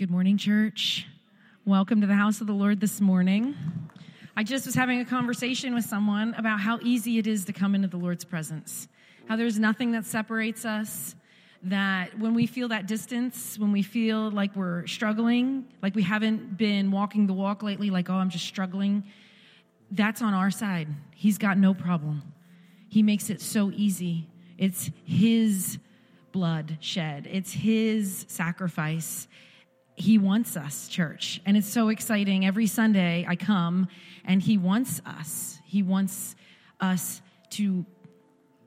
Good morning, church. Welcome to the house of the Lord this morning. I just was having a conversation with someone about how easy it is to come into the Lord's presence, how there's nothing that separates us, that when we feel that distance, when we feel like we're struggling, like we haven't been walking the walk lately, like, oh, I'm just struggling, that's on our side. He's got no problem. He makes it so easy. It's His blood shed, it's His sacrifice he wants us, church. And it's so exciting. Every Sunday I come and he wants us. He wants us to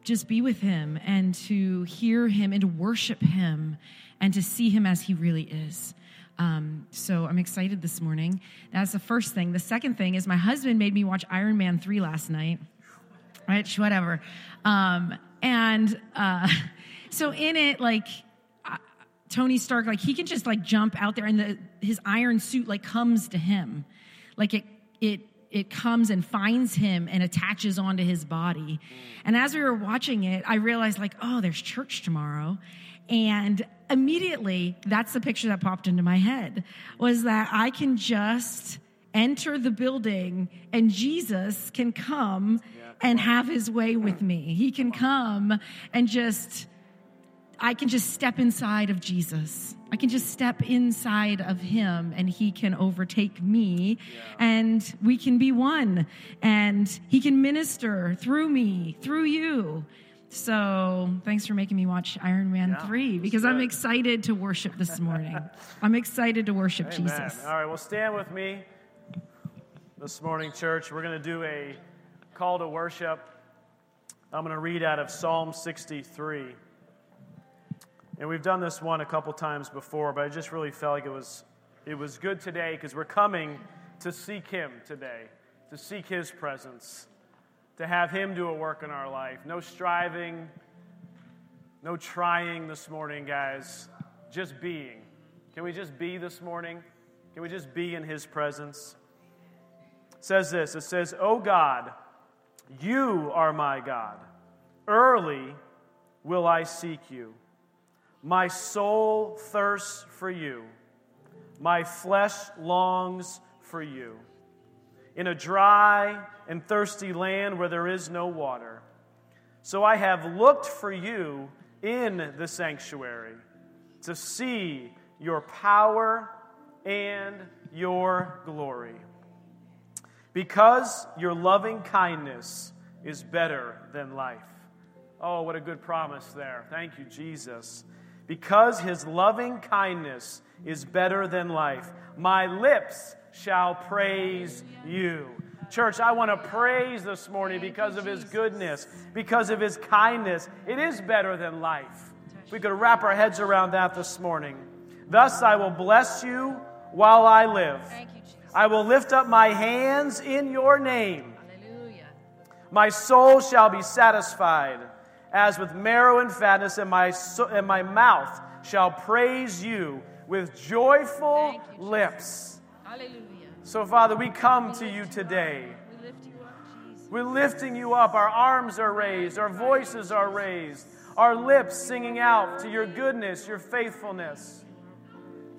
just be with him and to hear him and to worship him and to see him as he really is. Um, so I'm excited this morning. That's the first thing. The second thing is my husband made me watch Iron Man 3 last night. Right? Whatever. Um, and uh, so in it, like, Tony Stark, like he can just like jump out there and the, his iron suit like comes to him. Like it, it, it comes and finds him and attaches onto his body. And as we were watching it, I realized like, oh, there's church tomorrow. And immediately that's the picture that popped into my head was that I can just enter the building and Jesus can come and have his way with me. He can come and just I can just step inside of Jesus. I can just step inside of him and he can overtake me yeah. and we can be one and he can minister through me, through you. So thanks for making me watch Iron Man yeah, 3 because I'm excited to worship this morning. I'm excited to worship Amen. Jesus. All right, well, stand with me this morning, church. We're going to do a call to worship. I'm going to read out of Psalm 63. And we've done this one a couple times before, but I just really felt like it was, it was good today because we're coming to seek Him today, to seek His presence, to have Him do a work in our life. No striving, no trying this morning, guys. Just being. Can we just be this morning? Can we just be in His presence? It says this it says, Oh God, you are my God. Early will I seek you. My soul thirsts for you. My flesh longs for you. In a dry and thirsty land where there is no water. So I have looked for you in the sanctuary to see your power and your glory. Because your loving kindness is better than life. Oh, what a good promise there. Thank you, Jesus because his loving kindness is better than life. My lips shall praise you. Church, I want to praise this morning because of his goodness, because of his kindness. It is better than life. We could wrap our heads around that this morning. Thus I will bless you while I live. I will lift up my hands in your name. My soul shall be satisfied as with marrow and fatness, and my, so, and my mouth shall praise you with joyful you, lips. Hallelujah. So, Father, we come to you today. We lift you up, We're lifting you up. Our arms are raised, our voices are raised, our lips singing out to your goodness, your faithfulness.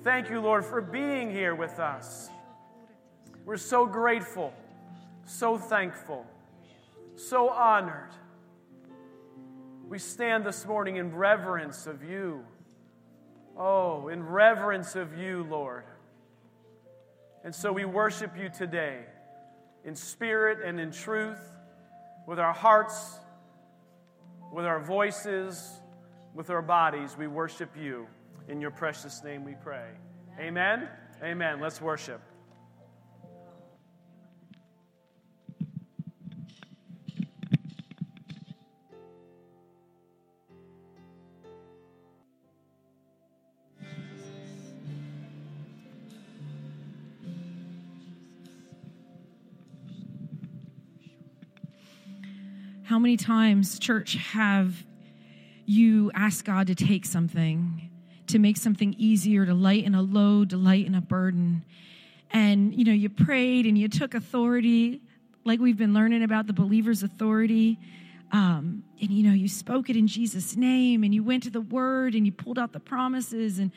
Thank you, Lord, for being here with us. We're so grateful, so thankful, so honored. We stand this morning in reverence of you. Oh, in reverence of you, Lord. And so we worship you today in spirit and in truth, with our hearts, with our voices, with our bodies. We worship you. In your precious name we pray. Amen. Amen. Let's worship. How many times, church, have you asked God to take something, to make something easier, to lighten a load, to lighten a burden? And, you know, you prayed and you took authority, like we've been learning about the believer's authority. Um, and, you know, you spoke it in Jesus' name and you went to the word and you pulled out the promises and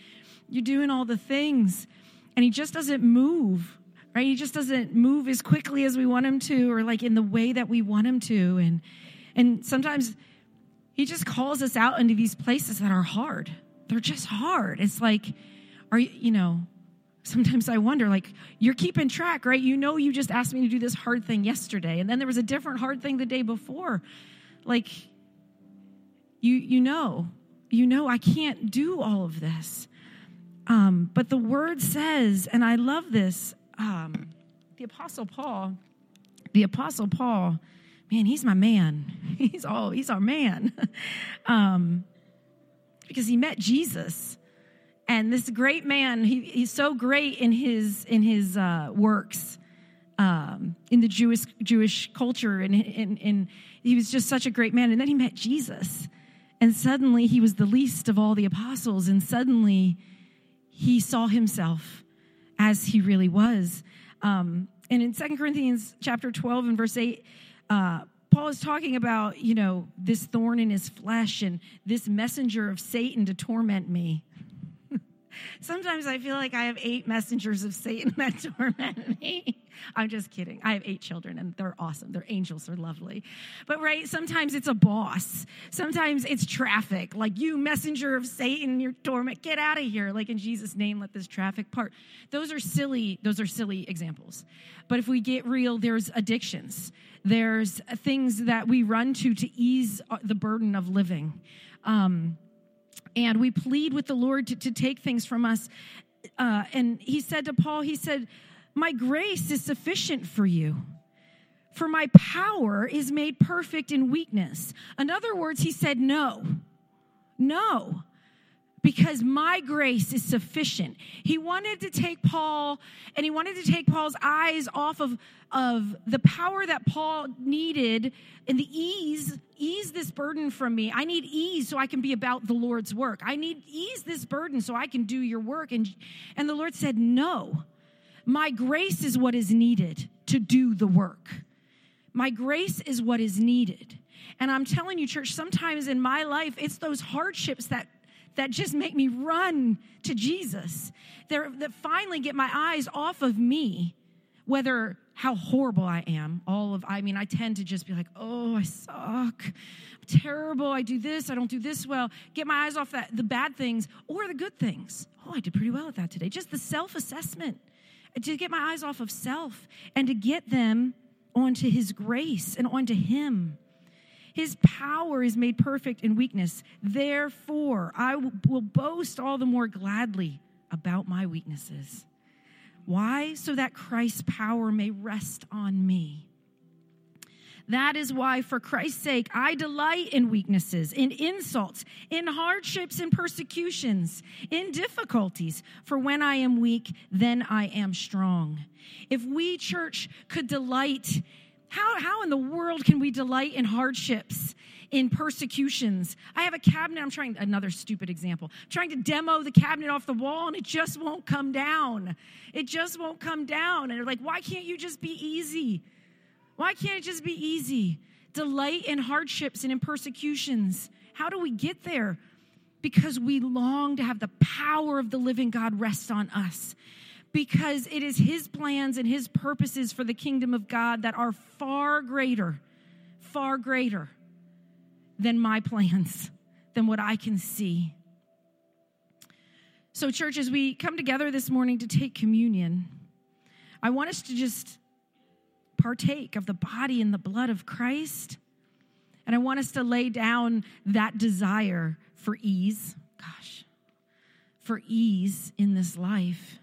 you're doing all the things. And he just doesn't move, right? He just doesn't move as quickly as we want him to or like in the way that we want him to. And, and sometimes he just calls us out into these places that are hard. They're just hard. It's like, are you, you know, sometimes I wonder, like, you're keeping track, right? You know, you just asked me to do this hard thing yesterday, and then there was a different hard thing the day before. Like, you, you know, you know, I can't do all of this. Um, but the word says, and I love this, um, the Apostle Paul, the Apostle Paul, man, he's my man. He's all, he's our man. um, because he met Jesus. And this great man he, he's so great in his in his uh, works um, in the jewish jewish culture. And, and, and he was just such a great man. And then he met jesus. And suddenly he was the least of all the apostles. And suddenly he saw himself as he really was. Um, and in Second corinthians chapter 12 and verse 8 uh, paul is talking about you know this thorn in his flesh and this messenger of satan to torment me Sometimes I feel like I have eight messengers of Satan that torment me. I'm just kidding. I have eight children and they're awesome. They're angels. They're lovely. But right, sometimes it's a boss. Sometimes it's traffic. Like you, messenger of Satan, your torment, get out of here. Like in Jesus' name, let this traffic part. Those are silly, those are silly examples. But if we get real, there's addictions. There's things that we run to to ease the burden of living. Um, and we plead with the Lord to, to take things from us. Uh, and he said to Paul, he said, My grace is sufficient for you. For my power is made perfect in weakness. In other words, he said, No, no because my grace is sufficient. He wanted to take Paul and he wanted to take Paul's eyes off of, of the power that Paul needed and the ease, ease this burden from me. I need ease so I can be about the Lord's work. I need ease this burden so I can do your work. And, and the Lord said, No, my grace is what is needed to do the work. My grace is what is needed. And I'm telling you, church, sometimes in my life, it's those hardships that that just make me run to Jesus, that finally get my eyes off of me, whether how horrible I am. All of, I mean, I tend to just be like, oh, I suck. I'm terrible. I do this. I don't do this well. Get my eyes off that, the bad things or the good things. Oh, I did pretty well at that today. Just the self assessment to get my eyes off of self and to get them onto his grace and onto him. His power is made perfect in weakness. Therefore, I will boast all the more gladly about my weaknesses. Why? So that Christ's power may rest on me. That is why, for Christ's sake, I delight in weaknesses, in insults, in hardships in persecutions, in difficulties. For when I am weak, then I am strong. If we, church, could delight how, how in the world can we delight in hardships, in persecutions? I have a cabinet, I'm trying, another stupid example, I'm trying to demo the cabinet off the wall and it just won't come down. It just won't come down. And they're like, why can't you just be easy? Why can't it just be easy? Delight in hardships and in persecutions. How do we get there? Because we long to have the power of the living God rest on us because it is His plans and His purposes for the kingdom of God that are far greater, far greater than my plans, than what I can see. So, church, as we come together this morning to take communion, I want us to just partake of the body and the blood of Christ. And I want us to lay down that desire for ease. Gosh, for ease in this life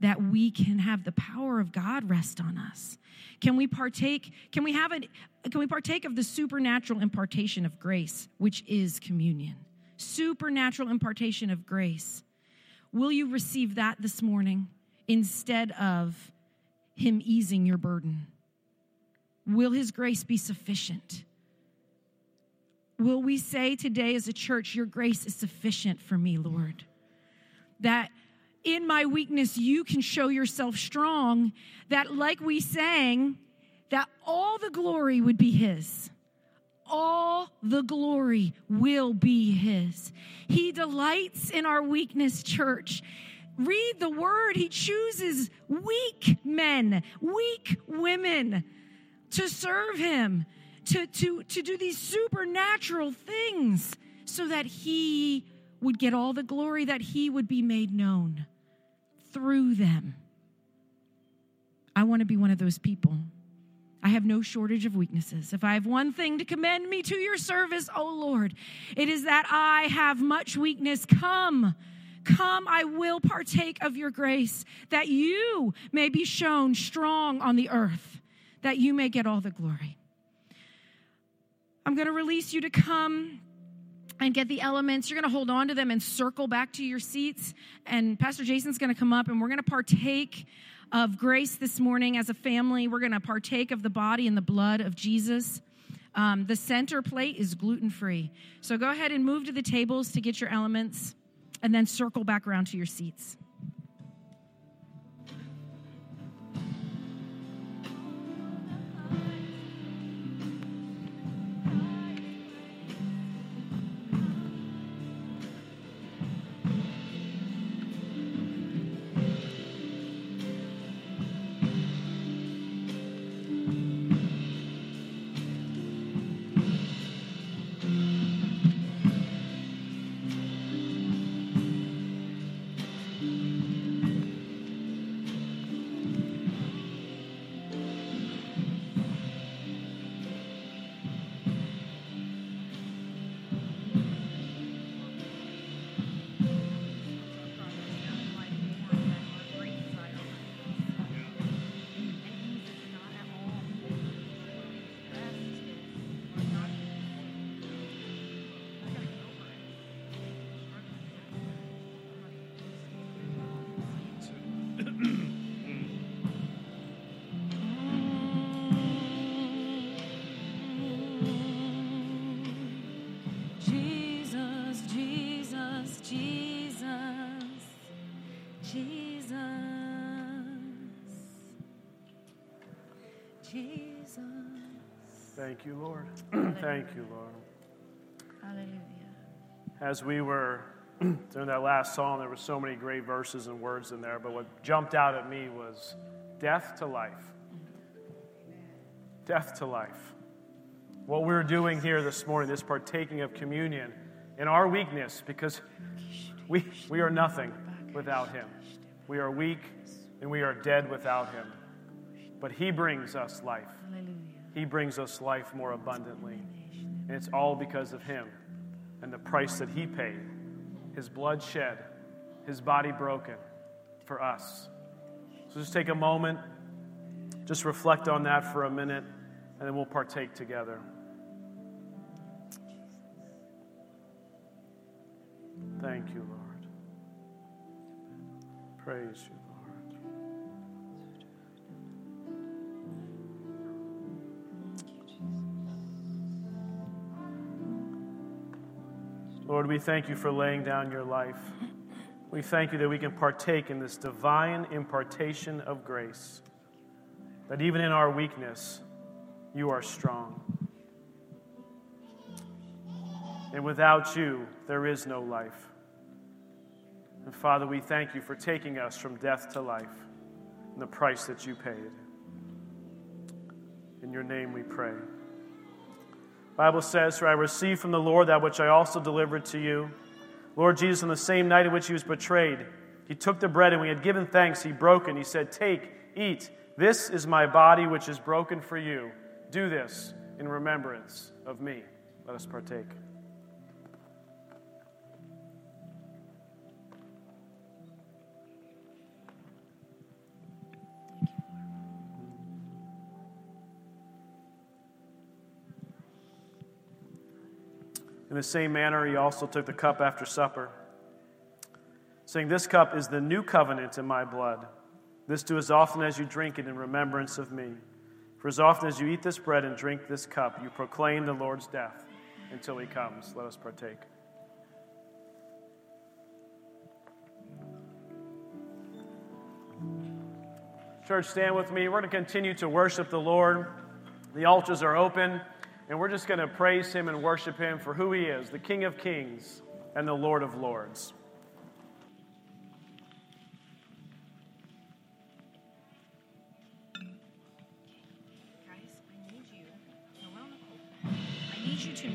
that we can have the power of God rest on us? Can we partake? Can we have it? Can we partake of the supernatural impartation of grace, which is communion? Supernatural impartation of grace. Will you receive that this morning instead of Him easing your burden? Will His grace be sufficient? Will we say today as a church, Your grace is sufficient for me, Lord? That in my weakness, you can show yourself strong. That, like we sang, that all the glory would be His. all the glory will be His. He delights in our weakness, church. Read the word. He chooses weak men, weak women to serve Him, to, to, to do these supernatural things so that He would get all the glory, that He would be made known through them. I want to be one of those people. I have no shortage of weaknesses. If I have one thing to commend me to your service, O oh Lord, it is that I have much weakness. Come, come, I will partake of your grace, that you may be shown strong on the earth, that you may get all the glory. I'm going to release you to come and get the elements. You're going to hold on to them and circle back to your seats. And Pastor Jason's going to come up and we're going to partake of grace this morning as a family. We're going to partake of the body and the blood of Jesus. Um, the center plate is gluten free. So go ahead and move to the tables to get your elements and then circle back around to your seats. Thank you, Lord. Thank you, Lord. Hallelujah. As we were during that last psalm, there were so many great verses and words in there, but what jumped out at me was death to life. Death to life. What we're doing here this morning, this partaking of communion, in our weakness, because we, we are nothing without Him. We are weak and we are dead without Him. But He brings us life. He brings us life more abundantly. And it's all because of Him and the price that He paid His blood shed, His body broken for us. So just take a moment, just reflect on that for a minute, and then we'll partake together. Thank you, Lord. Praise you. Lord, we thank you for laying down your life. We thank you that we can partake in this divine impartation of grace, that even in our weakness, you are strong. And without you, there is no life. And Father, we thank you for taking us from death to life and the price that you paid. In your name we pray. Bible says, For I received from the Lord that which I also delivered to you. Lord Jesus, on the same night in which he was betrayed, he took the bread, and when he had given thanks, he broke it. He said, Take, eat. This is my body, which is broken for you. Do this in remembrance of me. Let us partake. In the same manner, he also took the cup after supper, saying, This cup is the new covenant in my blood. This do as often as you drink it in remembrance of me. For as often as you eat this bread and drink this cup, you proclaim the Lord's death until he comes. Let us partake. Church, stand with me. We're going to continue to worship the Lord. The altars are open. And we're just going to praise him and worship him for who he is, the King of Kings and the Lord of Lords. Christ, I need you.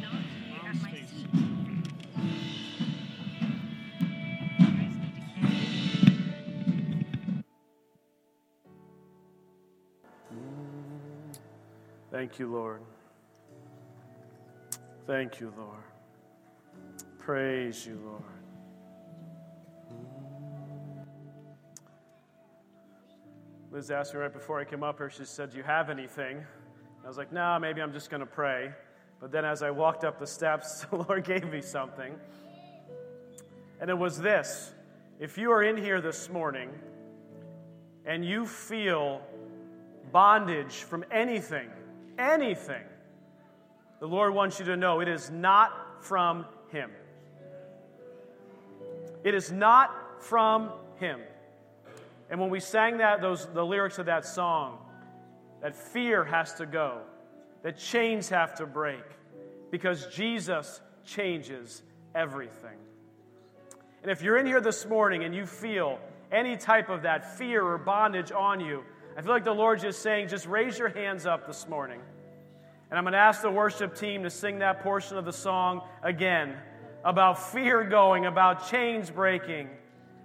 Thank you, Lord. Thank you, Lord. Praise you, Lord. Liz asked me right before I came up here, she said, Do you have anything? I was like, No, nah, maybe I'm just going to pray. But then as I walked up the steps, the Lord gave me something. And it was this if you are in here this morning and you feel bondage from anything, anything, the Lord wants you to know it is not from Him. It is not from Him. And when we sang that, those, the lyrics of that song, that fear has to go, that chains have to break, because Jesus changes everything. And if you're in here this morning and you feel any type of that fear or bondage on you, I feel like the Lord's just saying, just raise your hands up this morning. And I'm going to ask the worship team to sing that portion of the song again about fear going, about chains breaking,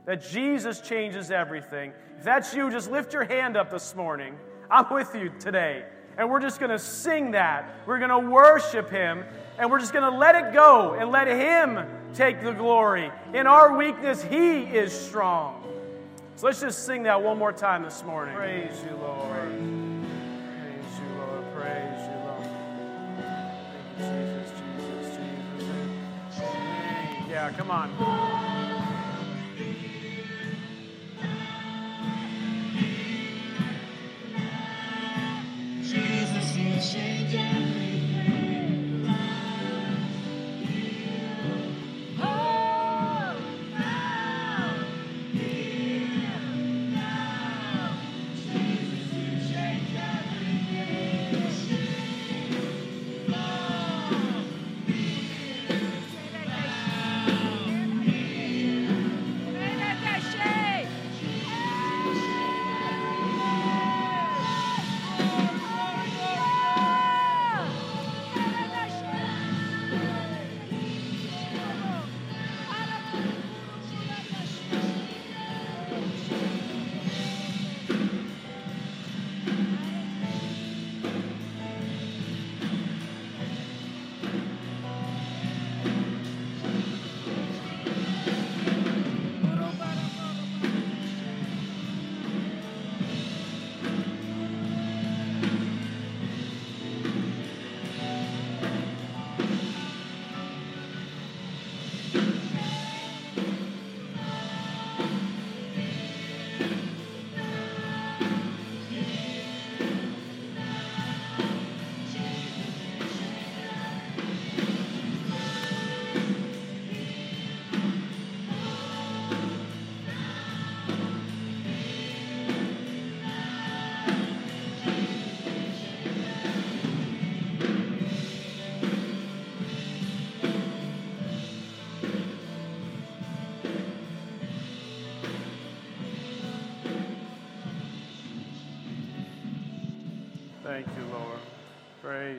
that Jesus changes everything. If that's you, just lift your hand up this morning. I'm with you today. And we're just going to sing that. We're going to worship Him. And we're just going to let it go and let Him take the glory. In our weakness, He is strong. So let's just sing that one more time this morning. Praise you, Lord. Yeah, come on. Thank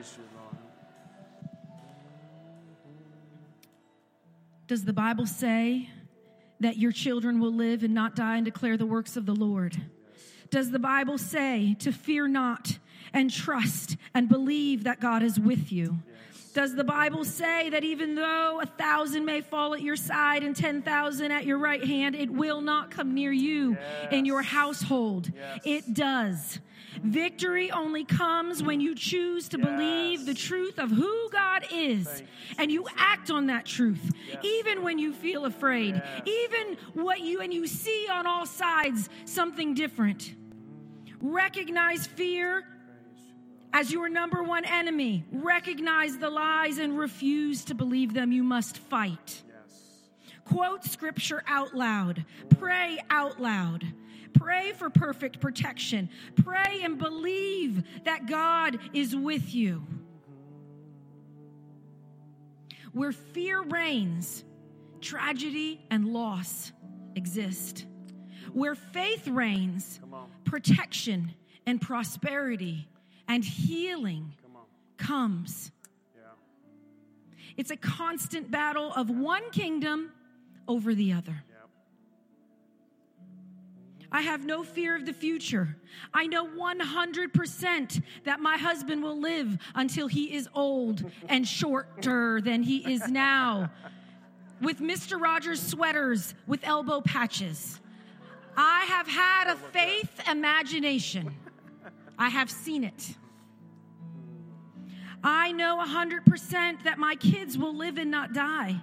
Praise you, Lord. Does the Bible say that your children will live and not die and declare the works of the Lord? Does the Bible say to fear not and trust and believe that God is with you? Does the Bible say that even though a thousand may fall at your side and 10,000 at your right hand, it will not come near you yes. in your household? Yes. It does. Victory only comes when you choose to yes. believe the truth of who God is and you act on that truth, yes. even when you feel afraid, yes. even what you and you see on all sides something different. Recognize fear as your number one enemy. Recognize the lies and refuse to believe them. You must fight. Quote scripture out loud. Pray out loud. Pray for perfect protection. Pray and believe that God is with you. Where fear reigns, tragedy and loss exist. Where faith reigns, protection and prosperity and healing Come comes. Yeah. It's a constant battle of one kingdom over the other. I have no fear of the future. I know 100% that my husband will live until he is old and shorter than he is now. With Mr. Rogers sweaters with elbow patches. I have had a faith imagination. I have seen it. I know 100% that my kids will live and not die.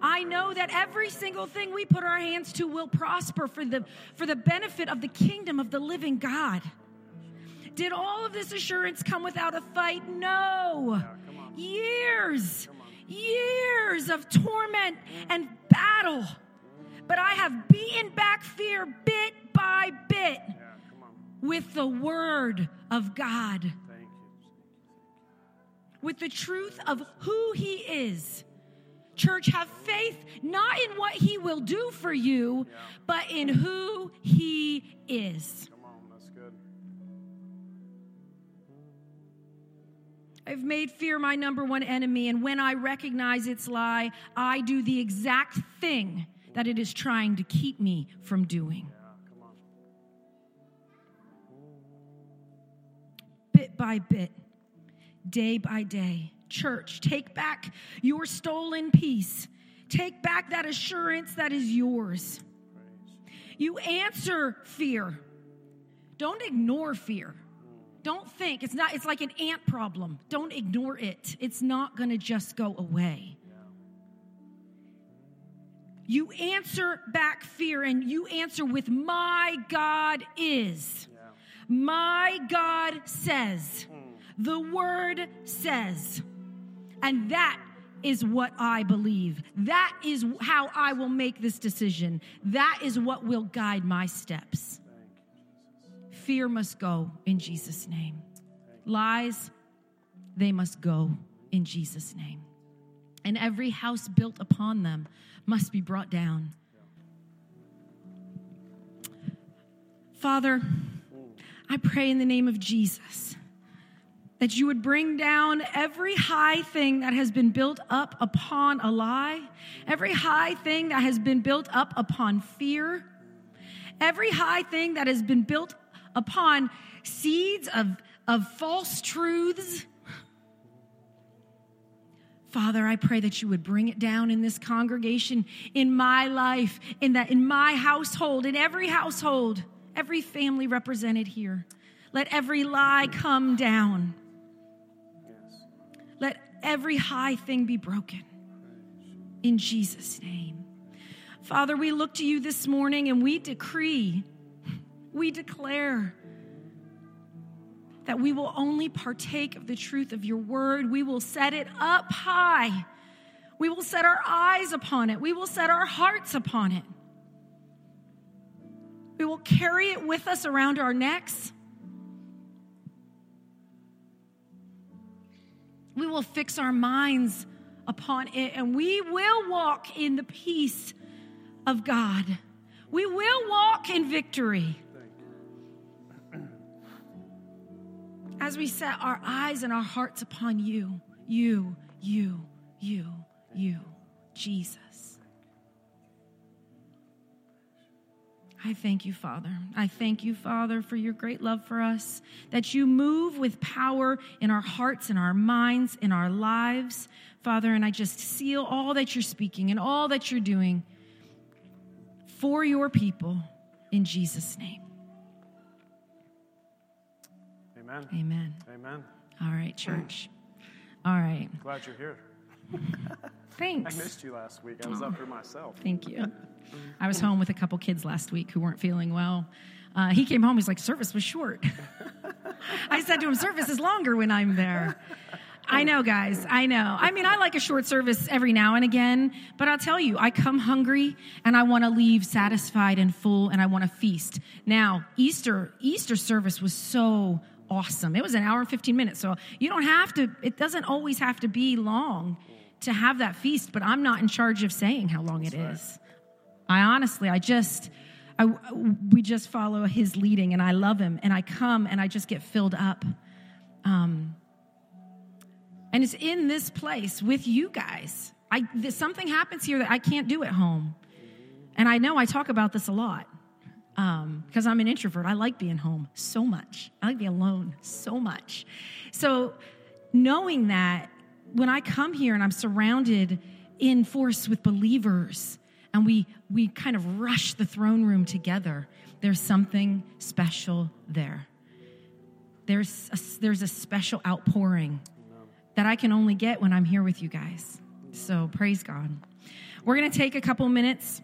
I know that every single thing we put our hands to will prosper for the, for the benefit of the kingdom of the living God. Did all of this assurance come without a fight? No. Years, years of torment and battle. But I have beaten back fear bit by bit Yeah. With the word of God, with the truth of who He is. Church, have faith not in what He will do for you, but in who He is. Come on. That's good. I've made fear my number one enemy, and when I recognize its lie, I do the exact thing that it is trying to keep me from doing. Yeah. Come on. bit by bit, day by day. Church, take back your stolen peace. Take back that assurance that is yours. You answer fear. Don't ignore fear. Don't think it's not it's like an ant problem. Don't ignore it. It's not going to just go away. You answer back fear and you answer with my God is. My God says, the word says, and that is what I believe. That is how I will make this decision. That is what will guide my steps. Fear must go in Jesus' name. Lies, they must go in Jesus' name. And every house built upon them must be brought down. Father, I pray in the name of Jesus that you would bring down every high thing that has been built up upon a lie, every high thing that has been built up upon fear, every high thing that has been built upon seeds of, of false truths. Father, I pray that you would bring it down in this congregation, in my life, in that in my household, in every household, every family represented here. Let every lie come down. Every high thing be broken. In Jesus' name. Father, we look to you this morning and we decree, we declare that we will only partake of the truth of your word. We will set it up high. We will set our eyes upon it. We will set our hearts upon it. We will carry it with us around our necks. We will fix our minds upon it and we will walk in the peace of God. We will walk in victory as we set our eyes and our hearts upon you, you, you, you, you, Jesus. I thank you, Father. I thank you, Father, for your great love for us, that you move with power in our hearts, in our minds, in our lives, Father. And I just seal all that you're speaking and all that you're doing for your people in Jesus' name. Amen. Amen. Amen. All right, church. All right. Glad you're here. Thanks. I missed you last week. I was up here myself. Thank you. I was home with a couple kids last week who weren't feeling well. Uh, he came home, he's like, service was short. I said to him, service is longer when I'm there. I know, guys. I know. I mean, I like a short service every now and again, but I'll tell you, I come hungry and I want to leave satisfied and full and I want to feast. Now, Easter, Easter service was so awesome. It was an hour and 15 minutes. So you don't have to, it doesn't always have to be long to have that feast, but I'm not in charge of saying how long it is. I honestly, I just, I, we just follow his leading and I love him and I come and I just get filled up. Um, and it's in this place with you guys. I, something happens here that I can't do at home. And I know I talk about this a lot because um, I'm an introvert. I like being home so much. I like being alone so much. So, knowing that when I come here and I'm surrounded in force with believers and we, we kind of rush the throne room together, there's something special there. There's a, there's a special outpouring that I can only get when I'm here with you guys. So praise God. We're going to take a couple minutes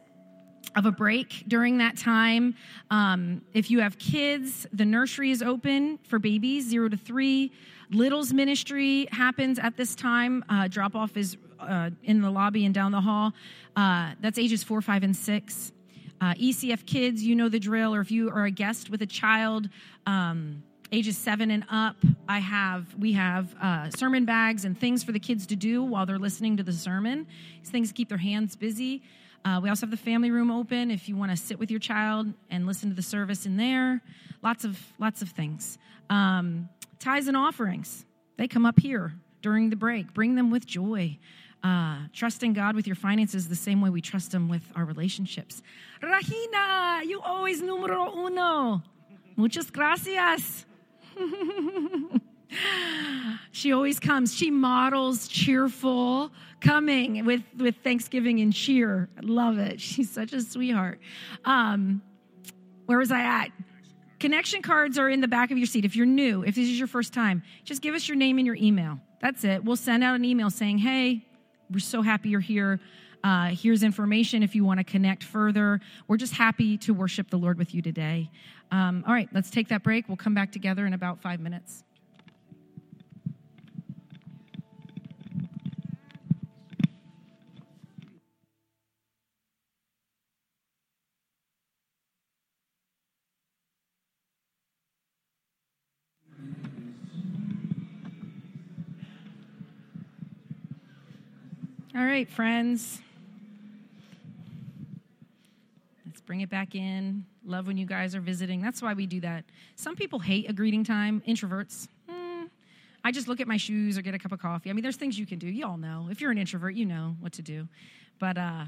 of a break during that time. Um, if you have kids, the nursery is open for babies zero to three. Littles ministry happens at this time. Uh, drop off is uh, in the lobby and down the hall. Uh, that's ages four, five, and six. Uh, ECF kids, you know the drill. Or if you are a guest with a child, um, ages seven and up, I have we have uh, sermon bags and things for the kids to do while they're listening to the sermon. These things keep their hands busy. Uh, we also have the family room open if you want to sit with your child and listen to the service in there. Lots of lots of things. Um, tithes and offerings they come up here during the break. Bring them with joy. Uh, trusting God with your finances the same way we trust Him with our relationships. Rahina, you always numero uno. Muchas gracias. she always comes. She models cheerful coming with, with Thanksgiving and cheer. I love it. She's such a sweetheart. Um, where was I at? Connection cards are in the back of your seat. If you're new, if this is your first time, just give us your name and your email. That's it. We'll send out an email saying, hey, we're so happy you're here. Uh, here's information if you want to connect further. We're just happy to worship the Lord with you today. Um, all right, let's take that break. We'll come back together in about five minutes. All right, friends. Let's bring it back in. Love when you guys are visiting. That's why we do that. Some people hate a greeting time, introverts. Hmm. I just look at my shoes or get a cup of coffee. I mean, there's things you can do. You all know. If you're an introvert, you know what to do. But uh,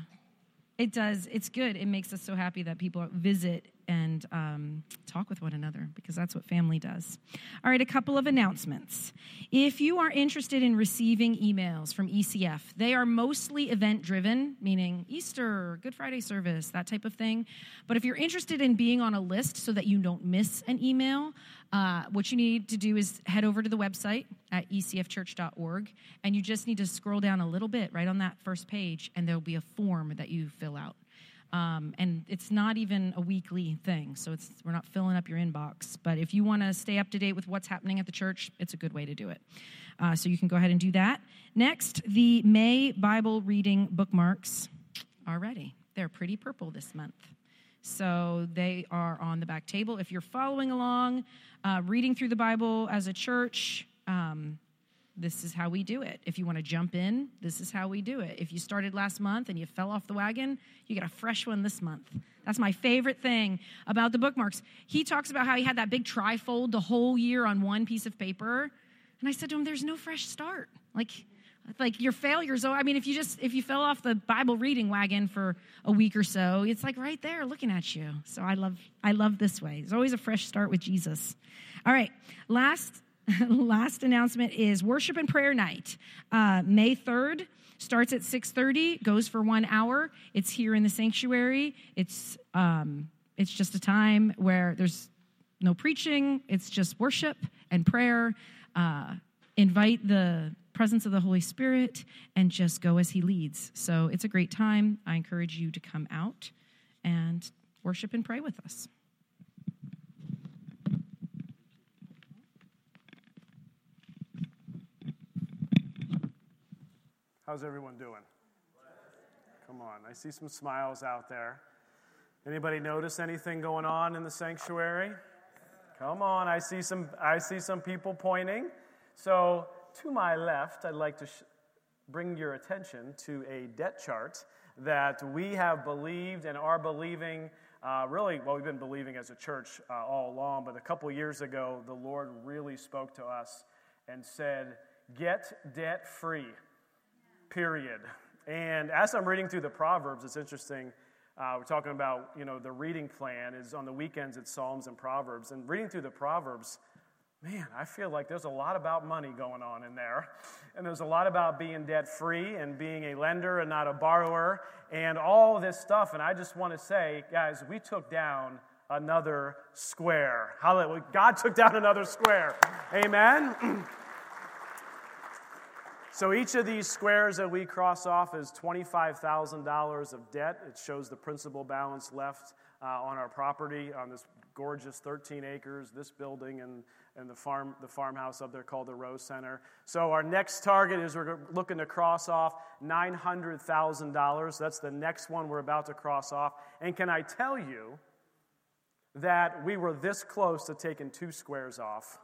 it does, it's good. It makes us so happy that people visit and um, talk with one another because that's what family does. All right, a couple of announcements. If you are interested in receiving emails from ECF, they are mostly event driven, meaning Easter, Good Friday service, that type of thing. But if you're interested in being on a list so that you don't miss an email, uh, what you need to do is head over to the website at ecfchurch.org, and you just need to scroll down a little bit right on that first page, and there'll be a form that you fill out. Um, and it's not even a weekly thing, so it's, we're not filling up your inbox. But if you want to stay up to date with what's happening at the church, it's a good way to do it. Uh, so you can go ahead and do that. Next, the May Bible reading bookmarks are ready. They're pretty purple this month. So they are on the back table. If you're following along, uh, reading through the Bible as a church, um, this is how we do it. If you want to jump in, this is how we do it. If you started last month and you fell off the wagon, you get a fresh one this month. That's my favorite thing about the bookmarks. He talks about how he had that big trifold the whole year on one piece of paper. And I said to him, There's no fresh start. Like, like your failures oh i mean if you just if you fell off the bible reading wagon for a week or so it's like right there looking at you so i love i love this way there's always a fresh start with jesus all right last last announcement is worship and prayer night. Uh, may 3rd starts at 6.30 goes for one hour. It's here in the sanctuary. It's um, it's just a time where there's no preaching. It's just worship and prayer. Uh, invite the presence of the holy spirit and just go as he leads. So it's a great time. I encourage you to come out and worship and pray with us How's everyone doing? Come on, I see some smiles out there. Anybody notice anything going on in the sanctuary? Come on, I see some I see some people pointing. So, to my left, I'd like to sh- bring your attention to a debt chart that we have believed and are believing. Uh, really, well, we've been believing as a church uh, all along, but a couple years ago, the Lord really spoke to us and said, Get debt free, period. And as I'm reading through the Proverbs, it's interesting. Uh, we're talking about, you know, the reading plan is on the weekends, it's Psalms and Proverbs. And reading through the Proverbs, man, I feel like there's a lot about money going on in there. And there's a lot about being debt free and being a lender and not a borrower and all this stuff. And I just want to say, guys, we took down another square. Hallelujah. God took down another square. Amen. So each of these squares that we cross off is $25,000 of debt. It shows the principal balance left uh, on our property on this gorgeous 13 acres, this building, and, and the, farm, the farmhouse up there called the Rose Center. So our next target is we're looking to cross off $900,000. That's the next one we're about to cross off. And can I tell you that we were this close to taking two squares off?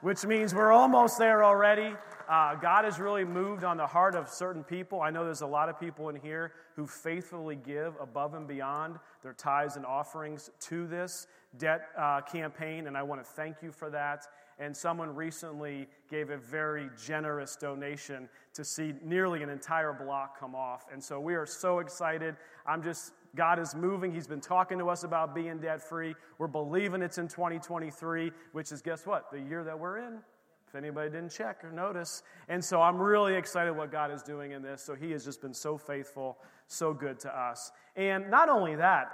Which means we're almost there already. Uh, God has really moved on the heart of certain people. I know there's a lot of people in here who faithfully give above and beyond their tithes and offerings to this debt uh, campaign, and I want to thank you for that. And someone recently gave a very generous donation to see nearly an entire block come off. And so we are so excited. I'm just God is moving. He's been talking to us about being debt free. We're believing it's in 2023, which is, guess what? The year that we're in. If anybody didn't check or notice. And so I'm really excited what God is doing in this. So He has just been so faithful, so good to us. And not only that,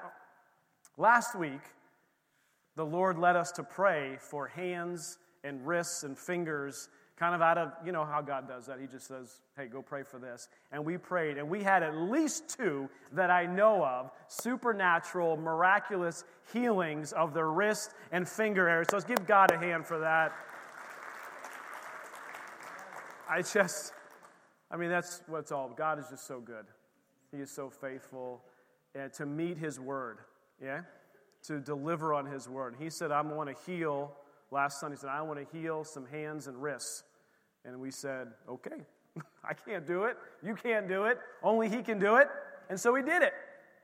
last week, the Lord led us to pray for hands and wrists and fingers kind of out of, you know how God does that. He just says, hey, go pray for this. And we prayed, and we had at least two that I know of supernatural, miraculous healings of the wrist and finger area. So let's give God a hand for that. I just, I mean, that's what's all. God is just so good. He is so faithful to meet His word, yeah? To deliver on His word. He said, I'm going to heal last Sunday said, I want to heal some hands and wrists. And we said, okay, I can't do it. You can't do it. Only He can do it. And so we did it.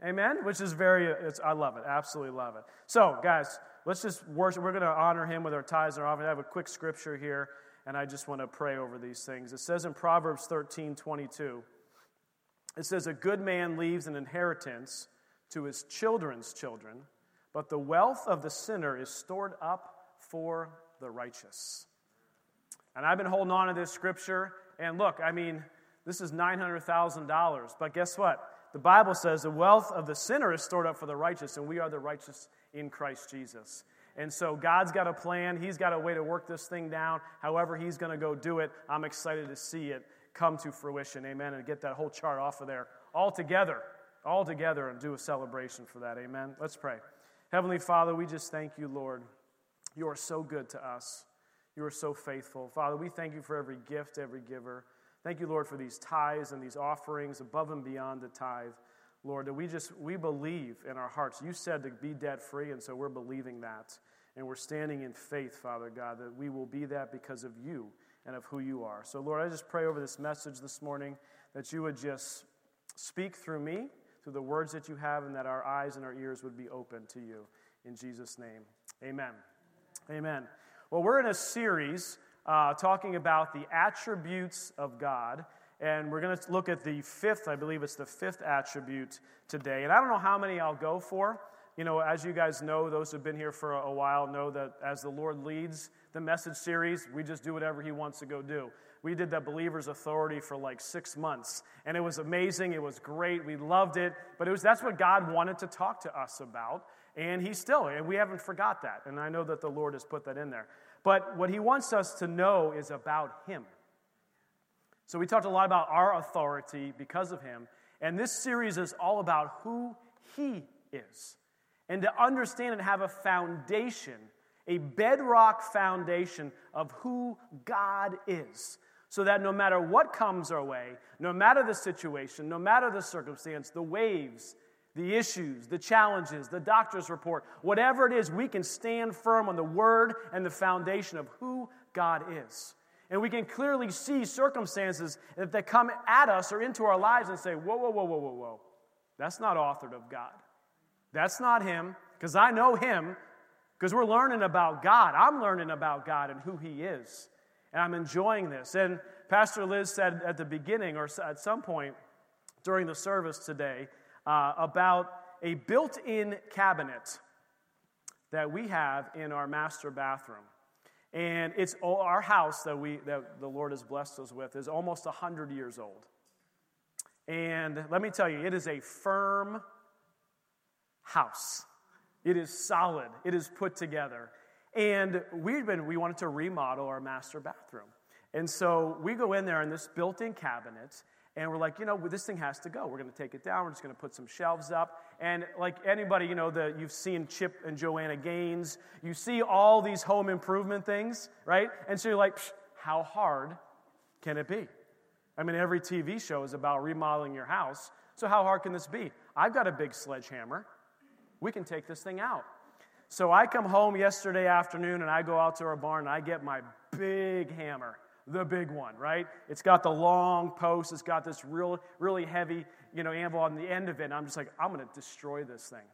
Amen? Which is very, I love it. Absolutely love it. So, guys, let's just worship. We're going to honor Him with our tithes and our offering. I have a quick scripture here, and I just want to pray over these things. It says in Proverbs 13 22, it says, A good man leaves an inheritance to his children's children, but the wealth of the sinner is stored up for the righteous. And I've been holding on to this scripture. And look, I mean, this is $900,000. But guess what? The Bible says the wealth of the sinner is stored up for the righteous, and we are the righteous in Christ Jesus. And so God's got a plan. He's got a way to work this thing down. However, He's going to go do it. I'm excited to see it come to fruition. Amen. And get that whole chart off of there all together, all together, and do a celebration for that. Amen. Let's pray. Heavenly Father, we just thank you, Lord. You are so good to us. You are so faithful. Father, we thank you for every gift, every giver. Thank you, Lord, for these tithes and these offerings above and beyond the tithe. Lord, that we just we believe in our hearts. You said to be debt free, and so we're believing that. And we're standing in faith, Father God, that we will be that because of you and of who you are. So, Lord, I just pray over this message this morning that you would just speak through me, through the words that you have, and that our eyes and our ears would be open to you. In Jesus' name, amen. Amen. Well, we're in a series uh, talking about the attributes of God. And we're going to look at the fifth, I believe it's the fifth attribute today. And I don't know how many I'll go for. You know, as you guys know, those who've been here for a while know that as the Lord leads the message series, we just do whatever He wants to go do. We did that Believer's Authority for like six months, and it was amazing. It was great. We loved it, but it was that's what God wanted to talk to us about. And he's still, and we haven't forgot that. And I know that the Lord has put that in there. But what he wants us to know is about him. So we talked a lot about our authority because of him. And this series is all about who he is. And to understand and have a foundation, a bedrock foundation of who God is. So that no matter what comes our way, no matter the situation, no matter the circumstance, the waves, the issues, the challenges, the doctor's report, whatever it is, we can stand firm on the word and the foundation of who God is. And we can clearly see circumstances that come at us or into our lives and say, whoa, whoa, whoa, whoa, whoa, whoa. That's not authored of God. That's not Him, because I know Him, because we're learning about God. I'm learning about God and who He is. And I'm enjoying this. And Pastor Liz said at the beginning, or at some point during the service today, uh, about a built in cabinet that we have in our master bathroom. And it's our house that, we, that the Lord has blessed us with is almost 100 years old. And let me tell you, it is a firm house. It is solid. It is put together. And we've been, we wanted to remodel our master bathroom. And so we go in there in this built in cabinet, and we're like, you know, this thing has to go. We're going to take it down. We're just going to put some shelves up. And like anybody, you know, that you've seen Chip and Joanna Gaines, you see all these home improvement things, right? And so you're like, how hard can it be? I mean, every TV show is about remodeling your house. So how hard can this be? I've got a big sledgehammer. We can take this thing out. So I come home yesterday afternoon and I go out to our barn and I get my big hammer the big one, right? It's got the long post, it's got this real, really heavy, you know, anvil on the end of it. And I'm just like, I'm going to destroy this thing.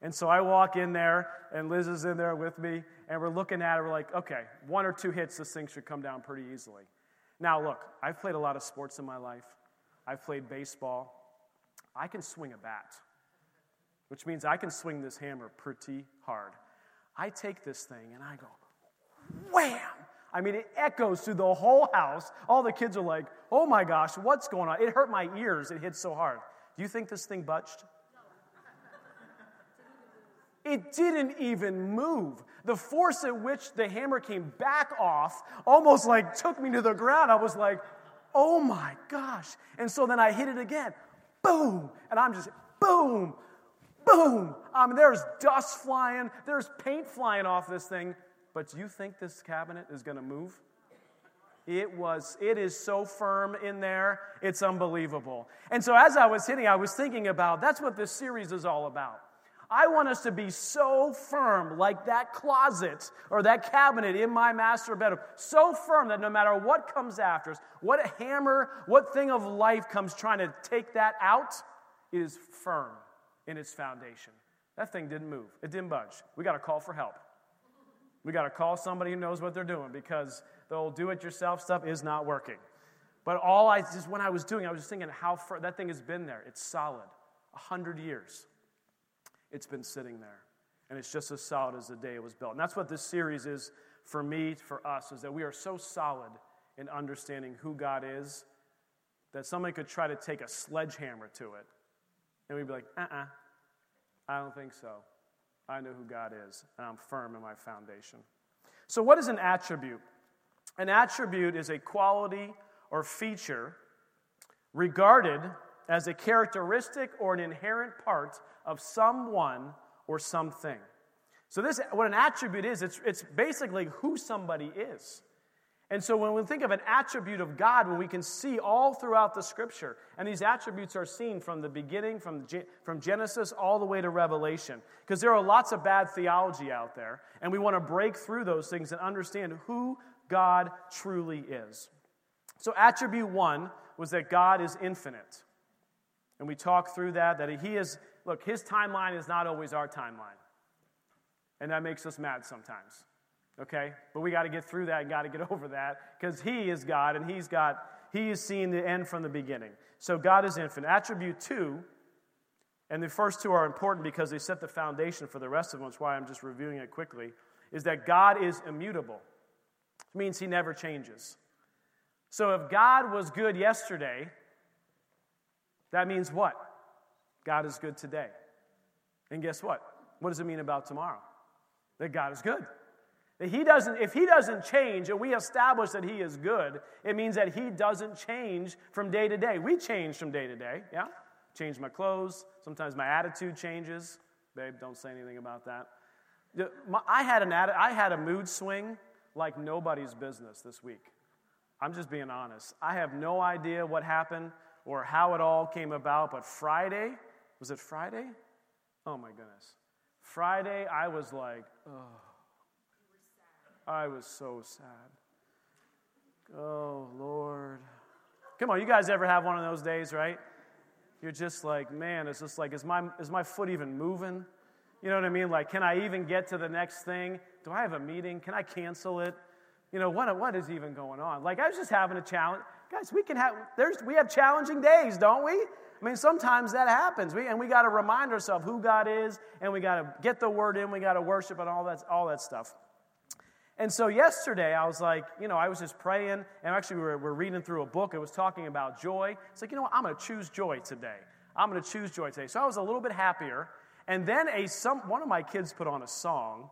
And so I walk in there, and Liz is in there with me, and we're looking at it. We're like, okay, one or two hits, this thing should come down pretty easily. Now, look, I've played a lot of sports in my life. I've played baseball. I can swing a bat, which means I can swing this hammer pretty hard. I take this thing and I go, wham! I mean, it echoes through the whole house. All the kids are like, oh my gosh, what's going on? It hurt my ears. It hit so hard. Do you think this thing budged? It didn't even move. The force at which the hammer came back off almost like took me to the ground. I was like, oh my gosh. And so then I hit it again. Boom. And I'm just, boom, boom. I mean, there's dust flying, there's paint flying off this thing. But do you think this cabinet is going to move? It was, it is so firm in there, it's unbelievable. And so as I was hitting, I was thinking about that's what this series is all about. I want us to be so firm, like that closet or that cabinet in my master bedroom, so firm that no matter what comes after us, what hammer, what thing of life comes trying to take that out, is firm in its foundation. That thing didn't move, it didn't budge. We got to call for help. We got to call somebody who knows what they're doing because the old do it yourself stuff is not working. But all I just, when I was doing, I was just thinking how far that thing has been there. It's solid. A hundred years. It's been sitting there. And it's just as solid as the day it was built. And that's what this series is for me, for us, is that we are so solid in understanding who God is that somebody could try to take a sledgehammer to it. And we'd be like, uh uh-uh, uh, I don't think so. I know who God is, and I'm firm in my foundation. So, what is an attribute? An attribute is a quality or feature regarded as a characteristic or an inherent part of someone or something. So, this, what an attribute is, it's, it's basically who somebody is. And so when we think of an attribute of God, when we can see all throughout the scripture, and these attributes are seen from the beginning, from, from Genesis all the way to Revelation, because there are lots of bad theology out there, and we want to break through those things and understand who God truly is. So, attribute one was that God is infinite. And we talk through that, that He is, look, His timeline is not always our timeline. And that makes us mad sometimes okay? But we got to get through that and got to get over that because He is God and He's got, He is seeing the end from the beginning. So God is infinite. Attribute two, and the first two are important because they set the foundation for the rest of them, is why I'm just reviewing it quickly, is that God is immutable. It means He never changes. So if God was good yesterday, that means what? God is good today. And guess what? What does it mean about tomorrow? That God is good. That he doesn't, if he doesn't change and we establish that he is good, it means that he doesn't change from day to day. We change from day to day, yeah? Change my clothes. Sometimes my attitude changes. Babe, don't say anything about that. I had, an, I had a mood swing like nobody's business this week. I'm just being honest. I have no idea what happened or how it all came about, but Friday, was it Friday? Oh my goodness. Friday, I was like, oh. I was so sad. Oh, Lord. Come on, you guys ever have one of those days, right? You're just like, man, it's just like, is my, is my foot even moving? You know what I mean? Like, can I even get to the next thing? Do I have a meeting? Can I cancel it? You know, what, what is even going on? Like, I was just having a challenge. Guys, we can have, there's, we have challenging days, don't we? I mean, sometimes that happens. We, and we got to remind ourselves who God is, and we got to get the word in, we got to worship and all that, all that stuff. And so yesterday, I was like, you know, I was just praying, and actually, we were, we were reading through a book. It was talking about joy. It's like, you know what? I'm going to choose joy today. I'm going to choose joy today. So I was a little bit happier. And then a, some, one of my kids put on a song.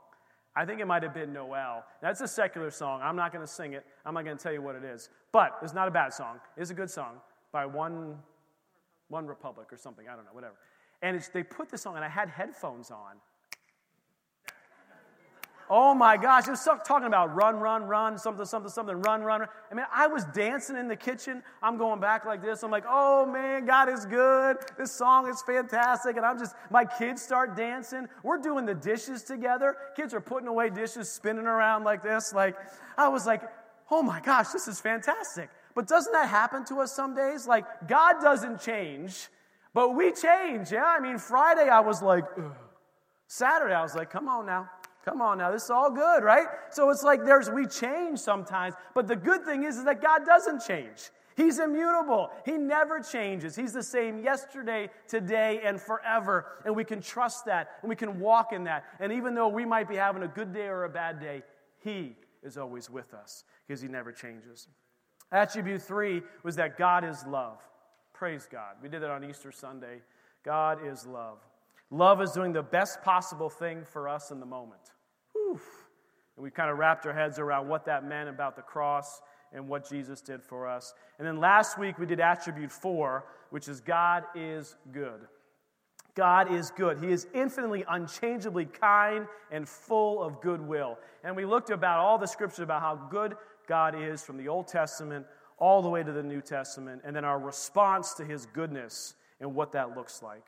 I think it might have been Noel. That's a secular song. I'm not going to sing it. I'm not going to tell you what it is. But it's not a bad song. It's a good song by One, one Republic or something. I don't know, whatever. And they put this on, and I had headphones on. Oh my gosh, it was talking about run, run, run, something, something, something, run, run, run. I mean, I was dancing in the kitchen. I'm going back like this. I'm like, oh man, God is good. This song is fantastic. And I'm just, my kids start dancing. We're doing the dishes together. Kids are putting away dishes, spinning around like this. Like, I was like, oh my gosh, this is fantastic. But doesn't that happen to us some days? Like, God doesn't change, but we change. Yeah, I mean, Friday I was like, Ugh. Saturday I was like, come on now. Come on now, this is all good, right? So it's like there's we change sometimes, but the good thing is, is that God doesn't change. He's immutable. He never changes. He's the same yesterday, today, and forever. And we can trust that and we can walk in that. And even though we might be having a good day or a bad day, He is always with us because He never changes. Attribute three was that God is love. Praise God. We did that on Easter Sunday. God is love. Love is doing the best possible thing for us in the moment. Whew. And we kind of wrapped our heads around what that meant about the cross and what Jesus did for us. And then last week we did attribute four, which is God is good. God is good. He is infinitely, unchangeably kind and full of goodwill. And we looked about all the scriptures about how good God is from the Old Testament all the way to the New Testament, and then our response to his goodness and what that looks like.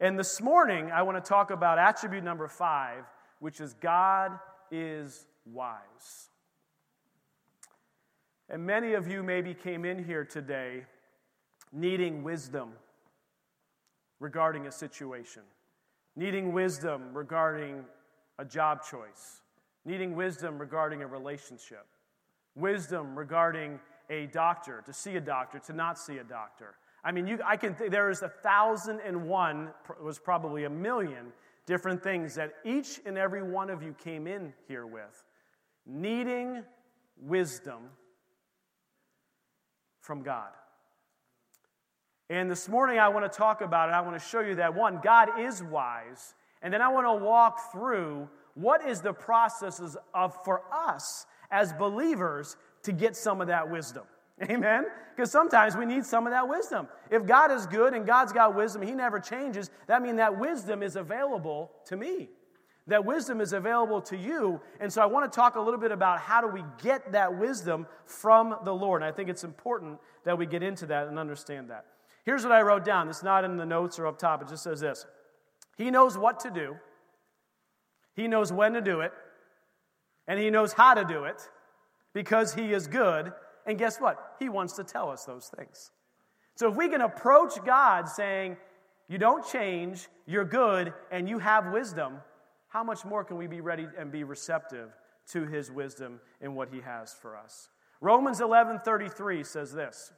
And this morning, I want to talk about attribute number five, which is God is wise. And many of you maybe came in here today needing wisdom regarding a situation, needing wisdom regarding a job choice, needing wisdom regarding a relationship, wisdom regarding a doctor, to see a doctor, to not see a doctor. I mean, you, I can th- there is a thousand and one, was probably a million different things that each and every one of you came in here with, needing wisdom from God. And this morning I want to talk about it. I want to show you that one, God is wise. And then I want to walk through what is the processes of for us as believers to get some of that wisdom. Amen? Because sometimes we need some of that wisdom. If God is good and God's got wisdom, He never changes, that means that wisdom is available to me. That wisdom is available to you. And so I want to talk a little bit about how do we get that wisdom from the Lord. And I think it's important that we get into that and understand that. Here's what I wrote down. It's not in the notes or up top. It just says this He knows what to do, He knows when to do it, and He knows how to do it because He is good and guess what? He wants to tell us those things. So if we can approach God saying, You don't change, you're good, and you have wisdom, how much more can we be ready and be receptive to his wisdom and what he has for us? Romans 11:33 says this.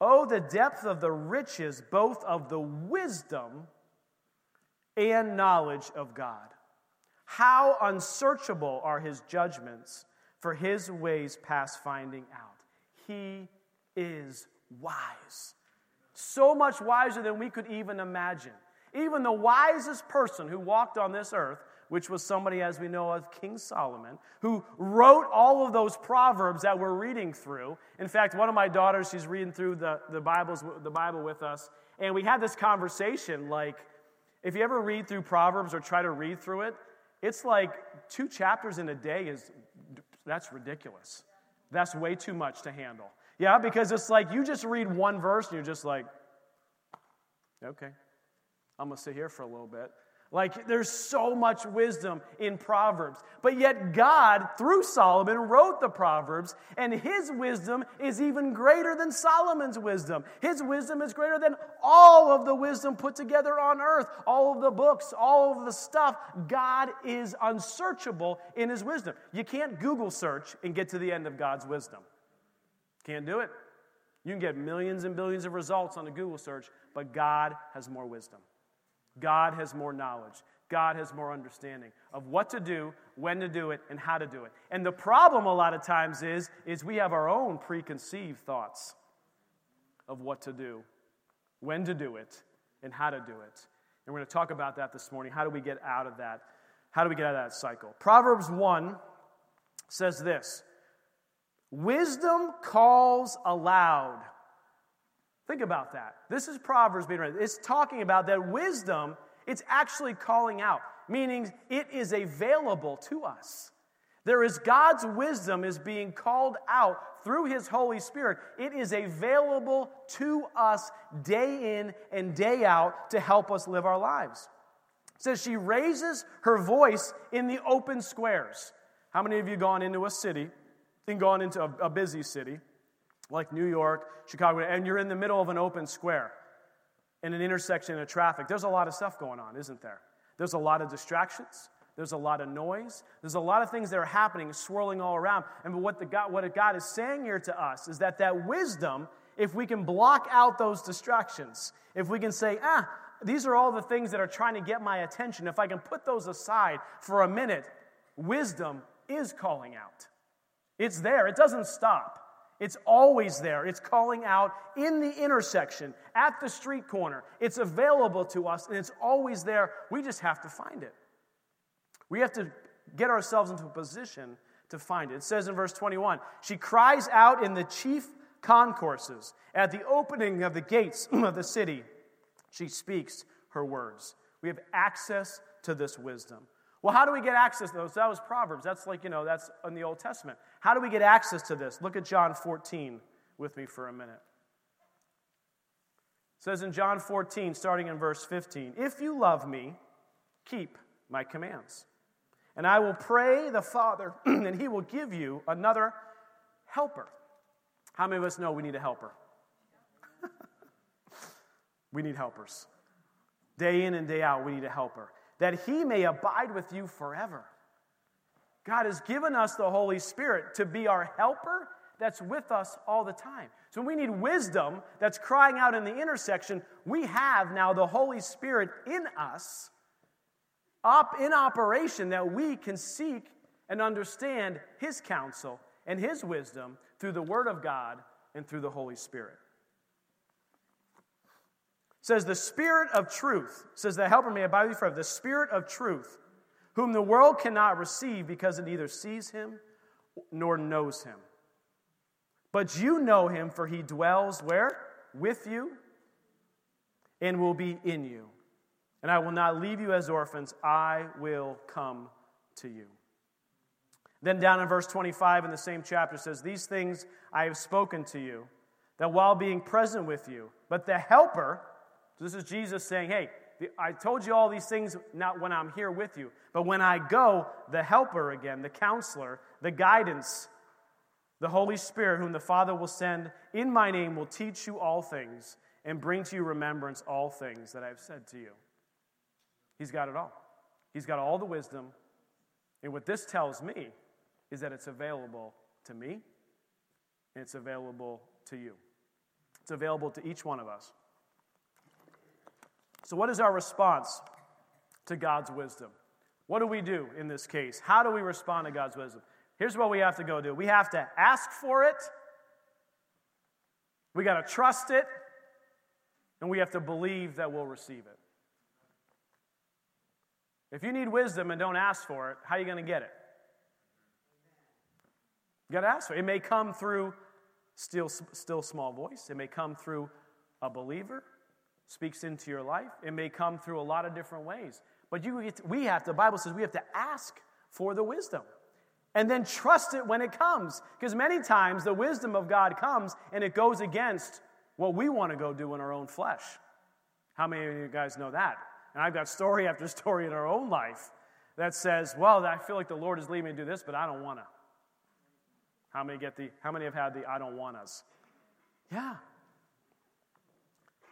Oh, the depth of the riches, both of the wisdom and knowledge of God. How unsearchable are his judgments for his ways past finding out. He is wise. So much wiser than we could even imagine. Even the wisest person who walked on this earth, which was somebody, as we know of, King Solomon, who wrote all of those proverbs that we're reading through. In fact, one of my daughters, she's reading through the, the, Bibles, the Bible with us, and we had this conversation like, if you ever read through Proverbs or try to read through it, it's like two chapters in a day is that's ridiculous. That's way too much to handle. Yeah, because it's like you just read one verse and you're just like, okay, I'm going to sit here for a little bit. Like, there's so much wisdom in Proverbs. But yet, God, through Solomon, wrote the Proverbs, and his wisdom is even greater than Solomon's wisdom. His wisdom is greater than all of the wisdom put together on earth, all of the books, all of the stuff. God is unsearchable in his wisdom. You can't Google search and get to the end of God's wisdom. Can't do it. You can get millions and billions of results on a Google search, but God has more wisdom. God has more knowledge. God has more understanding of what to do, when to do it, and how to do it. And the problem a lot of times is, is we have our own preconceived thoughts of what to do, when to do it, and how to do it. And we're going to talk about that this morning. How do we get out of that? How do we get out of that cycle? Proverbs 1 says this Wisdom calls aloud. Think about that. This is Proverbs being read. It's talking about that wisdom, it's actually calling out, meaning it is available to us. There is God's wisdom is being called out through his Holy Spirit. It is available to us day in and day out to help us live our lives. It says she raises her voice in the open squares. How many of you gone into a city and gone into a, a busy city like New York, Chicago, and you're in the middle of an open square in an intersection of traffic, there's a lot of stuff going on, isn't there? There's a lot of distractions. There's a lot of noise. There's a lot of things that are happening, swirling all around. And what, the God, what God is saying here to us is that that wisdom, if we can block out those distractions, if we can say, ah, these are all the things that are trying to get my attention, if I can put those aside for a minute, wisdom is calling out. It's there, it doesn't stop. It's always there. It's calling out in the intersection, at the street corner. It's available to us, and it's always there. We just have to find it. We have to get ourselves into a position to find it. It says in verse 21 She cries out in the chief concourses, at the opening of the gates of the city. She speaks her words. We have access to this wisdom. Well, how do we get access to those? That was Proverbs. That's like, you know, that's in the Old Testament. How do we get access to this? Look at John 14 with me for a minute. It says in John 14, starting in verse 15, If you love me, keep my commands. And I will pray the Father, and he will give you another helper. How many of us know we need a helper? we need helpers. Day in and day out, we need a helper that he may abide with you forever. God has given us the Holy Spirit to be our helper that's with us all the time. So we need wisdom that's crying out in the intersection. We have now the Holy Spirit in us, up in operation, that we can seek and understand His counsel and His wisdom through the Word of God and through the Holy Spirit says, The Spirit of truth, says, The helper may abide with you forever. The Spirit of truth, whom the world cannot receive because it neither sees him nor knows him. But you know him, for he dwells where? With you and will be in you. And I will not leave you as orphans, I will come to you. Then down in verse 25 in the same chapter says, These things I have spoken to you, that while being present with you, but the Helper, so this is Jesus saying, hey, I told you all these things not when I'm here with you, but when I go, the helper again, the counselor, the guidance, the Holy Spirit, whom the Father will send in my name, will teach you all things and bring to you remembrance all things that I've said to you. He's got it all. He's got all the wisdom. And what this tells me is that it's available to me and it's available to you. It's available to each one of us. So, what is our response to God's wisdom? What do we do in this case? How do we respond to God's wisdom? Here's what we have to go do we have to ask for it, we got to trust it, and we have to believe that we'll receive it. If you need wisdom and don't ask for it, how are you going to get it? You got to ask for it. It may come through still, still small voice, it may come through a believer, speaks into your life. It may come through a lot of different ways. But you, we have to, the Bible says we have to ask for the wisdom and then trust it when it comes. Because many times the wisdom of God comes and it goes against what we want to go do in our own flesh. How many of you guys know that? And I've got story after story in our own life that says, well, I feel like the Lord is leading me to do this, but I don't want to. How many get the, how many have had the I don't want us? Yeah.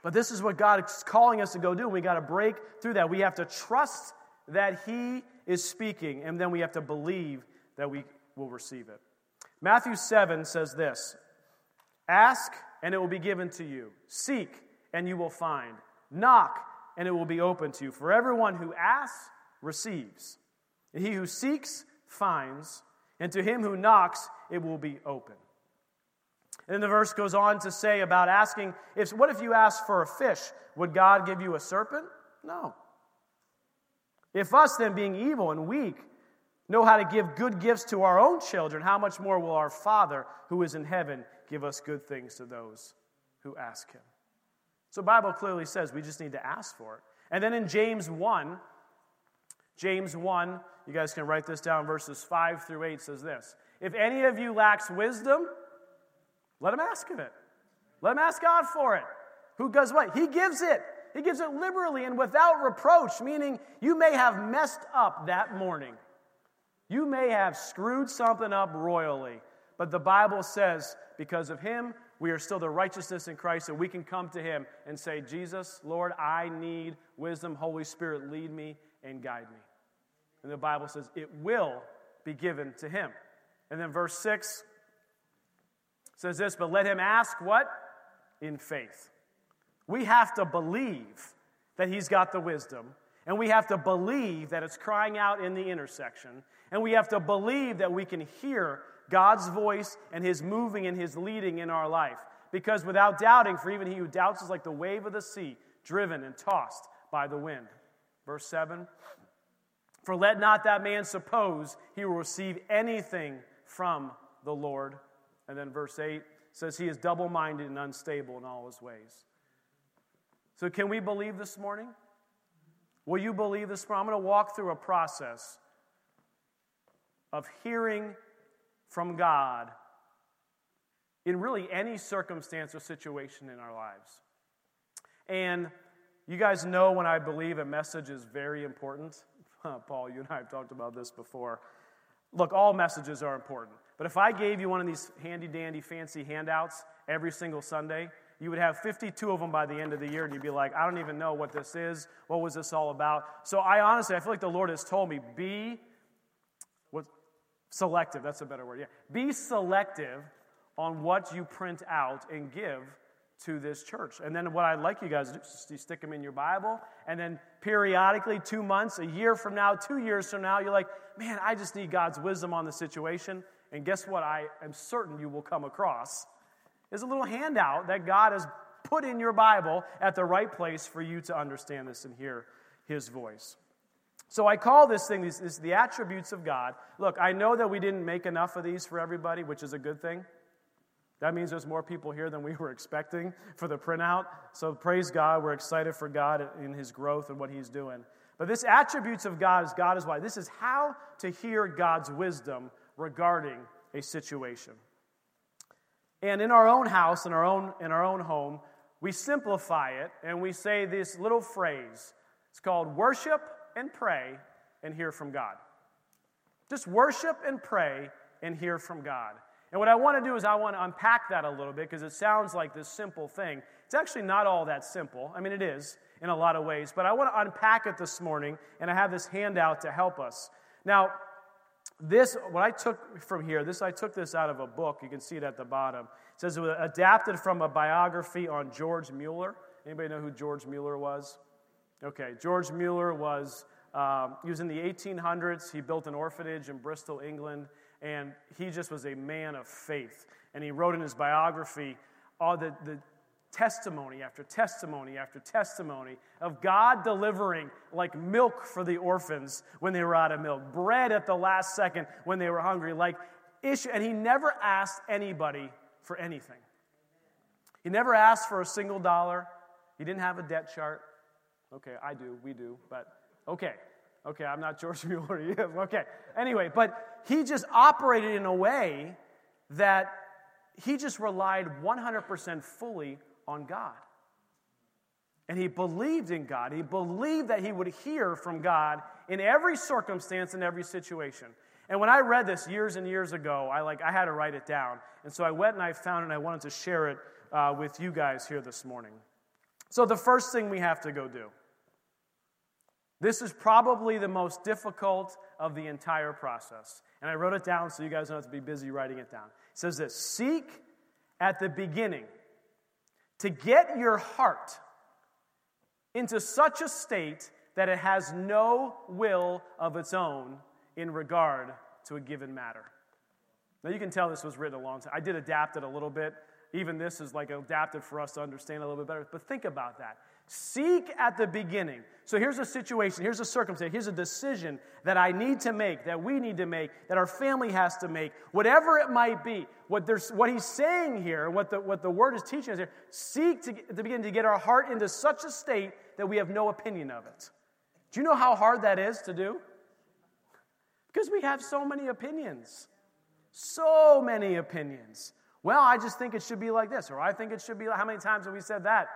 But this is what God is calling us to go do. We got to break through that. We have to trust that He is speaking, and then we have to believe that we will receive it. Matthew 7 says this Ask, and it will be given to you. Seek, and you will find. Knock, and it will be open to you. For everyone who asks, receives. And he who seeks, finds. And to him who knocks, it will be open. And then the verse goes on to say about asking, if, what if you ask for a fish? Would God give you a serpent? No. If us, then being evil and weak, know how to give good gifts to our own children, how much more will our Father who is in heaven give us good things to those who ask him? So Bible clearly says we just need to ask for it. And then in James 1, James 1, you guys can write this down, verses 5 through 8 says this If any of you lacks wisdom, let him ask of it. Let him ask God for it. Who does what? He gives it. He gives it liberally and without reproach, meaning you may have messed up that morning. You may have screwed something up royally, but the Bible says because of him, we are still the righteousness in Christ, and we can come to him and say, Jesus, Lord, I need wisdom. Holy Spirit, lead me and guide me. And the Bible says it will be given to him. And then verse 6 says this, but let him ask what? In faith. We have to believe that he's got the wisdom, and we have to believe that it's crying out in the intersection, and we have to believe that we can hear God's voice and his moving and his leading in our life. Because without doubting, for even he who doubts is like the wave of the sea, driven and tossed by the wind. Verse 7 For let not that man suppose he will receive anything from the Lord. And then verse 8 says, He is double minded and unstable in all his ways. So, can we believe this morning? Will you believe this morning? I'm going to walk through a process of hearing from God in really any circumstance or situation in our lives. And you guys know when I believe a message is very important. Paul, you and I have talked about this before. Look, all messages are important. But if I gave you one of these handy dandy fancy handouts every single Sunday, you would have 52 of them by the end of the year, and you'd be like, I don't even know what this is. What was this all about? So I honestly, I feel like the Lord has told me, be what selective, that's a better word. Yeah. Be selective on what you print out and give to this church. And then what I'd like you guys to do is you stick them in your Bible, and then periodically, two months, a year from now, two years from now, you're like, man, I just need God's wisdom on the situation. And guess what? I am certain you will come across is a little handout that God has put in your Bible at the right place for you to understand this and hear His voice. So I call this thing this, this the attributes of God. Look, I know that we didn't make enough of these for everybody, which is a good thing. That means there's more people here than we were expecting for the printout. So praise God. We're excited for God in His growth and what He's doing. But this attributes of God is God is why. This is how to hear God's wisdom regarding a situation. And in our own house, in our own, in our own home, we simplify it and we say this little phrase. It's called worship and pray and hear from God. Just worship and pray and hear from God. And what I want to do is I want to unpack that a little bit because it sounds like this simple thing. It's actually not all that simple. I mean, it is in a lot of ways, but I want to unpack it this morning, and I have this handout to help us. Now, this, what I took from here, this I took this out of a book. You can see it at the bottom. It says it was adapted from a biography on George Mueller. Anybody know who George Mueller was? Okay, George Mueller was um, he was in the 1800s. He built an orphanage in Bristol, England, and he just was a man of faith. And he wrote in his biography all the, the testimony after testimony after testimony of God delivering like milk for the orphans when they were out of milk, bread at the last second when they were hungry, like issue. And he never asked anybody for anything. He never asked for a single dollar. He didn't have a debt chart. Okay, I do, we do, but okay. Okay, I'm not George Mueller. okay. Anyway, but he just operated in a way that he just relied 100% fully on God. And he believed in God. He believed that he would hear from God in every circumstance, in every situation. And when I read this years and years ago, I like I had to write it down. And so I went and I found it and I wanted to share it uh, with you guys here this morning. So the first thing we have to go do. This is probably the most difficult of the entire process. And I wrote it down so you guys don't have to be busy writing it down. It says this Seek at the beginning to get your heart into such a state that it has no will of its own in regard to a given matter. Now, you can tell this was written a long time. I did adapt it a little bit. Even this is like adapted for us to understand a little bit better. But think about that. Seek at the beginning. So here's a situation, here's a circumstance, here's a decision that I need to make, that we need to make, that our family has to make, whatever it might be. What, there's, what he's saying here, what the, what the word is teaching us here, seek to, to begin to get our heart into such a state that we have no opinion of it. Do you know how hard that is to do? Because we have so many opinions. So many opinions. Well, I just think it should be like this, or I think it should be like, how many times have we said that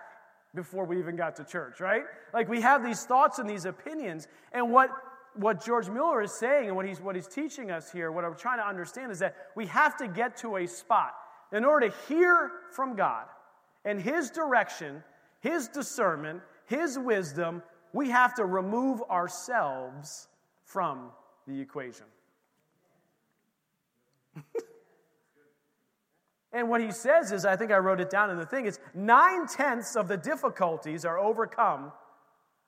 before we even got to church, right? Like we have these thoughts and these opinions, and what what George Mueller is saying and what he's, what he's teaching us here, what I'm trying to understand is that we have to get to a spot in order to hear from God and His direction, His discernment, His wisdom, we have to remove ourselves from the equation. and what he says is, I think I wrote it down in the thing, it's nine tenths of the difficulties are overcome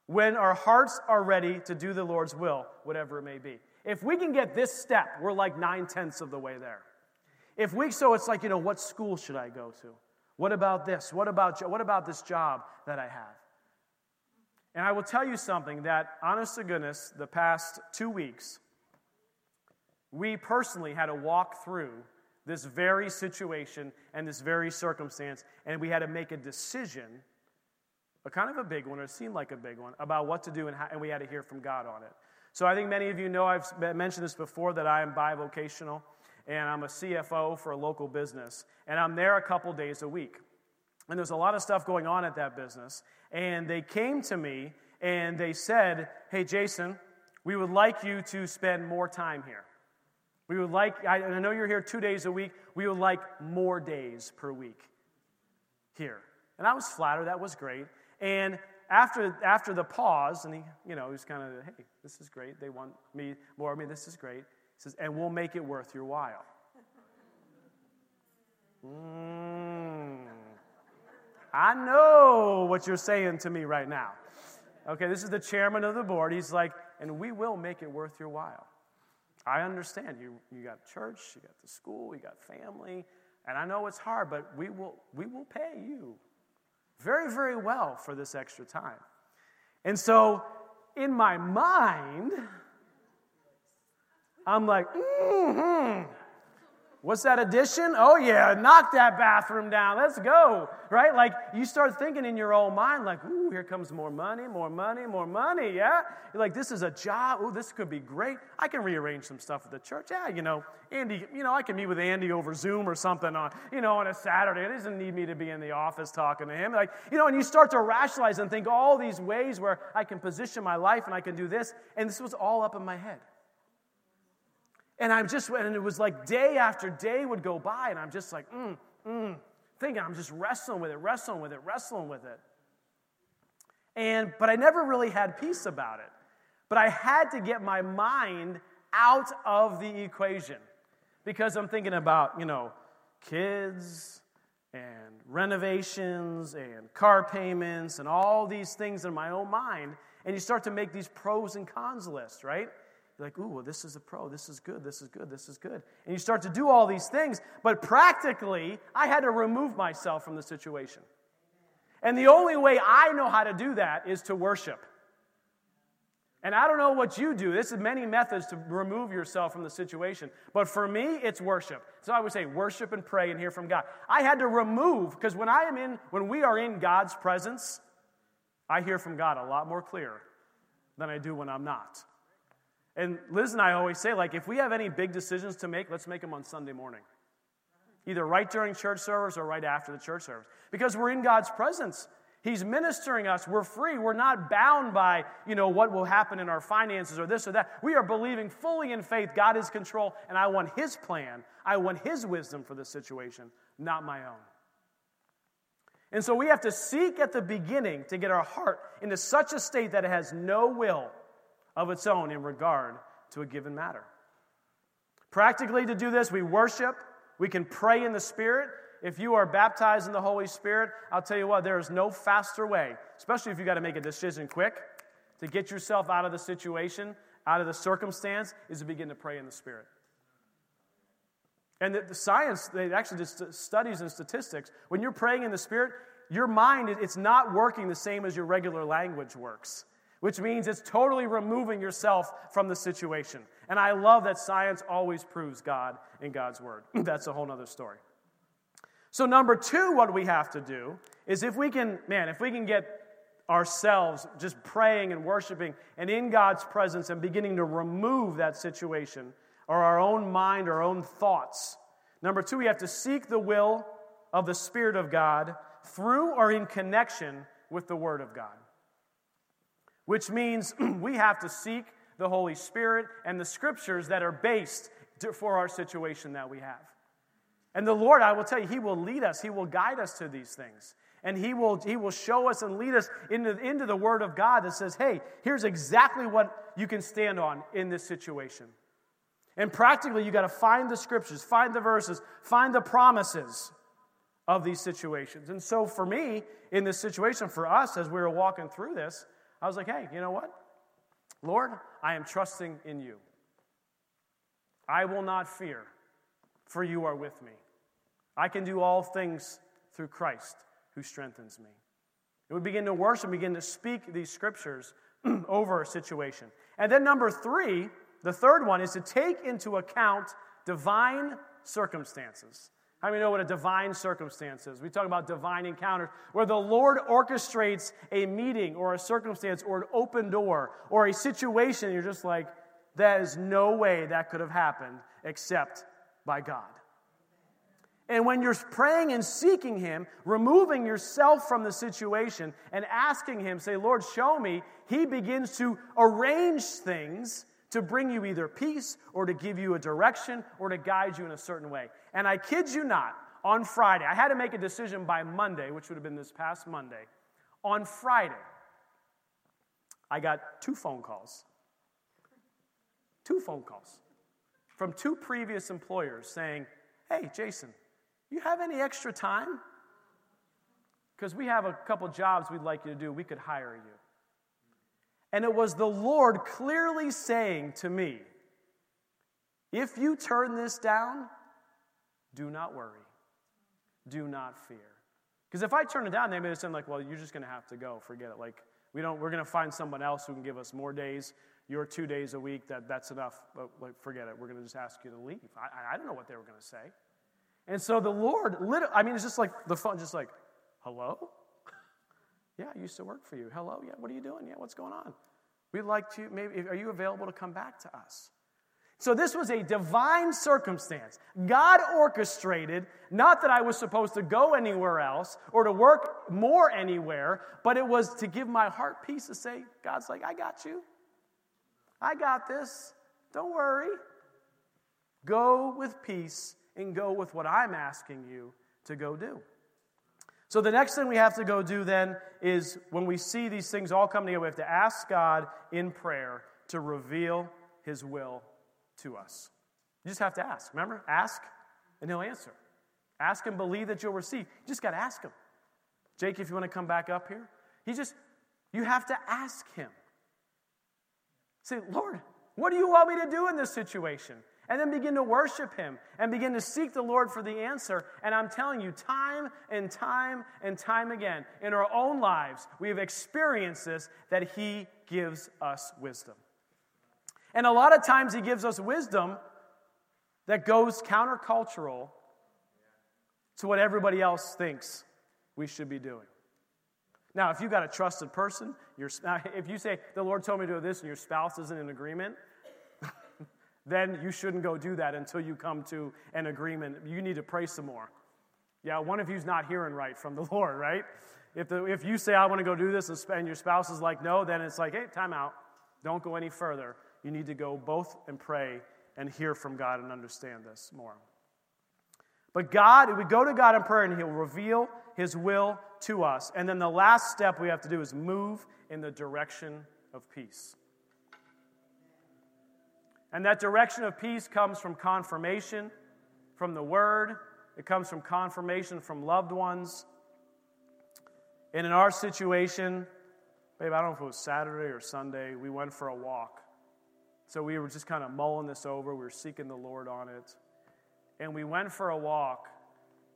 when our hearts are ready to do the Lord's will, whatever it may be. If we can get this step, we're like nine tenths of the way there. If we, so it's like, you know, what school should I go to? What about this? What about, what about this job that I have? And I will tell you something that, honest to goodness, the past two weeks, we personally had to walk through this very situation and this very circumstance, and we had to make a decision, a kind of a big one, or it seemed like a big one, about what to do, and, how, and we had to hear from God on it. So I think many of you know I've mentioned this before that I am bivocational, and I'm a CFO for a local business, and I'm there a couple days a week. And there's a lot of stuff going on at that business. And they came to me and they said, Hey, Jason, we would like you to spend more time here. We would like, I, I know you're here two days a week, we would like more days per week here. And I was flattered, that was great. And after, after the pause, and he, you know, he was kind of, hey, this is great. They want me more of me. This is great. He says, and we'll make it worth your while. Mm. I know what you're saying to me right now. Okay, this is the chairman of the board. He's like, and we will make it worth your while. I understand you, you got church, you got the school, you got family, and I know it's hard, but we will, we will pay you very, very well for this extra time. And so, in my mind, I'm like, mm hmm. What's that addition? Oh, yeah, knock that bathroom down. Let's go. Right? Like you start thinking in your own mind, like, ooh, here comes more money, more money, more money. Yeah? You're like, this is a job. Ooh, this could be great. I can rearrange some stuff at the church. Yeah, you know, Andy, you know, I can meet with Andy over Zoom or something on, you know, on a Saturday. It doesn't need me to be in the office talking to him. Like, you know, and you start to rationalize and think all these ways where I can position my life and I can do this. And this was all up in my head. And I'm just, and it was like day after day would go by, and I'm just like, mm, mm, thinking, I'm just wrestling with it, wrestling with it, wrestling with it. And, but I never really had peace about it. But I had to get my mind out of the equation because I'm thinking about, you know, kids and renovations and car payments and all these things in my own mind. And you start to make these pros and cons lists, right? You're like, ooh, well, this is a pro. This is good. This is good. This is good. And you start to do all these things. But practically, I had to remove myself from the situation. And the only way I know how to do that is to worship. And I don't know what you do. This is many methods to remove yourself from the situation. But for me, it's worship. So I would say worship and pray and hear from God. I had to remove, because when I am in, when we are in God's presence, I hear from God a lot more clear than I do when I'm not. And Liz and I always say, like, if we have any big decisions to make, let's make them on Sunday morning. Either right during church service or right after the church service. Because we're in God's presence. He's ministering us. We're free. We're not bound by, you know, what will happen in our finances or this or that. We are believing fully in faith God is control, and I want His plan. I want His wisdom for this situation, not my own. And so we have to seek at the beginning to get our heart into such a state that it has no will of its own in regard to a given matter. Practically, to do this, we worship, we can pray in the Spirit, if you are baptized in the Holy Spirit, I'll tell you what, there is no faster way, especially if you got to make a decision quick, to get yourself out of the situation, out of the circumstance, is to begin to pray in the Spirit. And the, the science, they actually just studies and statistics. When you're praying in the Spirit, your mind, it's not working the same as your regular language works, which means it's totally removing yourself from the situation. And I love that science always proves God in God's Word. That's a whole other story. So, number two, what we have to do is if we can, man, if we can get ourselves just praying and worshiping and in God's presence and beginning to remove that situation or our own mind, our own thoughts. Number two, we have to seek the will of the Spirit of God through or in connection with the Word of God. Which means we have to seek the Holy Spirit and the scriptures that are based for our situation that we have. And the Lord, I will tell you, He will lead us, He will guide us to these things. And he will, he will show us and lead us into, into the Word of God that says, hey, here's exactly what you can stand on in this situation. And practically, you got to find the scriptures, find the verses, find the promises of these situations. And so, for me, in this situation, for us, as we were walking through this, I was like, hey, you know what? Lord, I am trusting in you. I will not fear, for you are with me. I can do all things through Christ who strengthens me. And we begin to worship, begin to speak these scriptures over a situation. And then, number three, the third one is to take into account divine circumstances. How many know what a divine circumstance is? We talk about divine encounters, where the Lord orchestrates a meeting or a circumstance or an open door or a situation. You're just like, that is no way that could have happened except by God. And when you're praying and seeking Him, removing yourself from the situation and asking Him, say, Lord, show me, He begins to arrange things to bring you either peace or to give you a direction or to guide you in a certain way. And I kid you not, on Friday, I had to make a decision by Monday, which would have been this past Monday. On Friday, I got two phone calls. Two phone calls from two previous employers saying, Hey, Jason, you have any extra time? Because we have a couple jobs we'd like you to do. We could hire you. And it was the Lord clearly saying to me, if you turn this down, do not worry. Do not fear. Because if I turn it down, they may sound like, well, you're just going to have to go. Forget it. Like, we don't, we're going to find someone else who can give us more days. Your two days a week, that, that's enough. But like, forget it. We're going to just ask you to leave. I, I don't know what they were going to say. And so the Lord, literally, I mean, it's just like the phone, just like, hello? Yeah, I used to work for you. Hello? Yeah, what are you doing? Yeah, what's going on? We'd like to, maybe, are you available to come back to us? So this was a divine circumstance. God orchestrated, not that I was supposed to go anywhere else or to work more anywhere, but it was to give my heart peace to say, God's like, I got you. I got this. Don't worry. Go with peace and go with what I'm asking you to go do. So, the next thing we have to go do then is when we see these things all come together, we have to ask God in prayer to reveal His will to us. You just have to ask. Remember? Ask and He'll answer. Ask and believe that you'll receive. You just got to ask Him. Jake, if you want to come back up here, He just, you have to ask Him. Say, Lord, what do you want me to do in this situation? And then begin to worship Him and begin to seek the Lord for the answer. And I'm telling you, time and time and time again, in our own lives, we have experienced this that He gives us wisdom. And a lot of times, He gives us wisdom that goes countercultural to what everybody else thinks we should be doing. Now, if you've got a trusted person, if you say, The Lord told me to do this, and your spouse isn't in agreement, then you shouldn't go do that until you come to an agreement. You need to pray some more. Yeah, one of you's not hearing right from the Lord, right? If, the, if you say, I want to go do this, and your spouse is like, no, then it's like, hey, time out. Don't go any further. You need to go both and pray and hear from God and understand this more. But God, we go to God in prayer and He'll reveal His will to us. And then the last step we have to do is move in the direction of peace. And that direction of peace comes from confirmation, from the Word, it comes from confirmation from loved ones. And in our situation, babe, I don't know if it was Saturday or Sunday, we went for a walk. So we were just kind of mulling this over. We were seeking the Lord on it. And we went for a walk.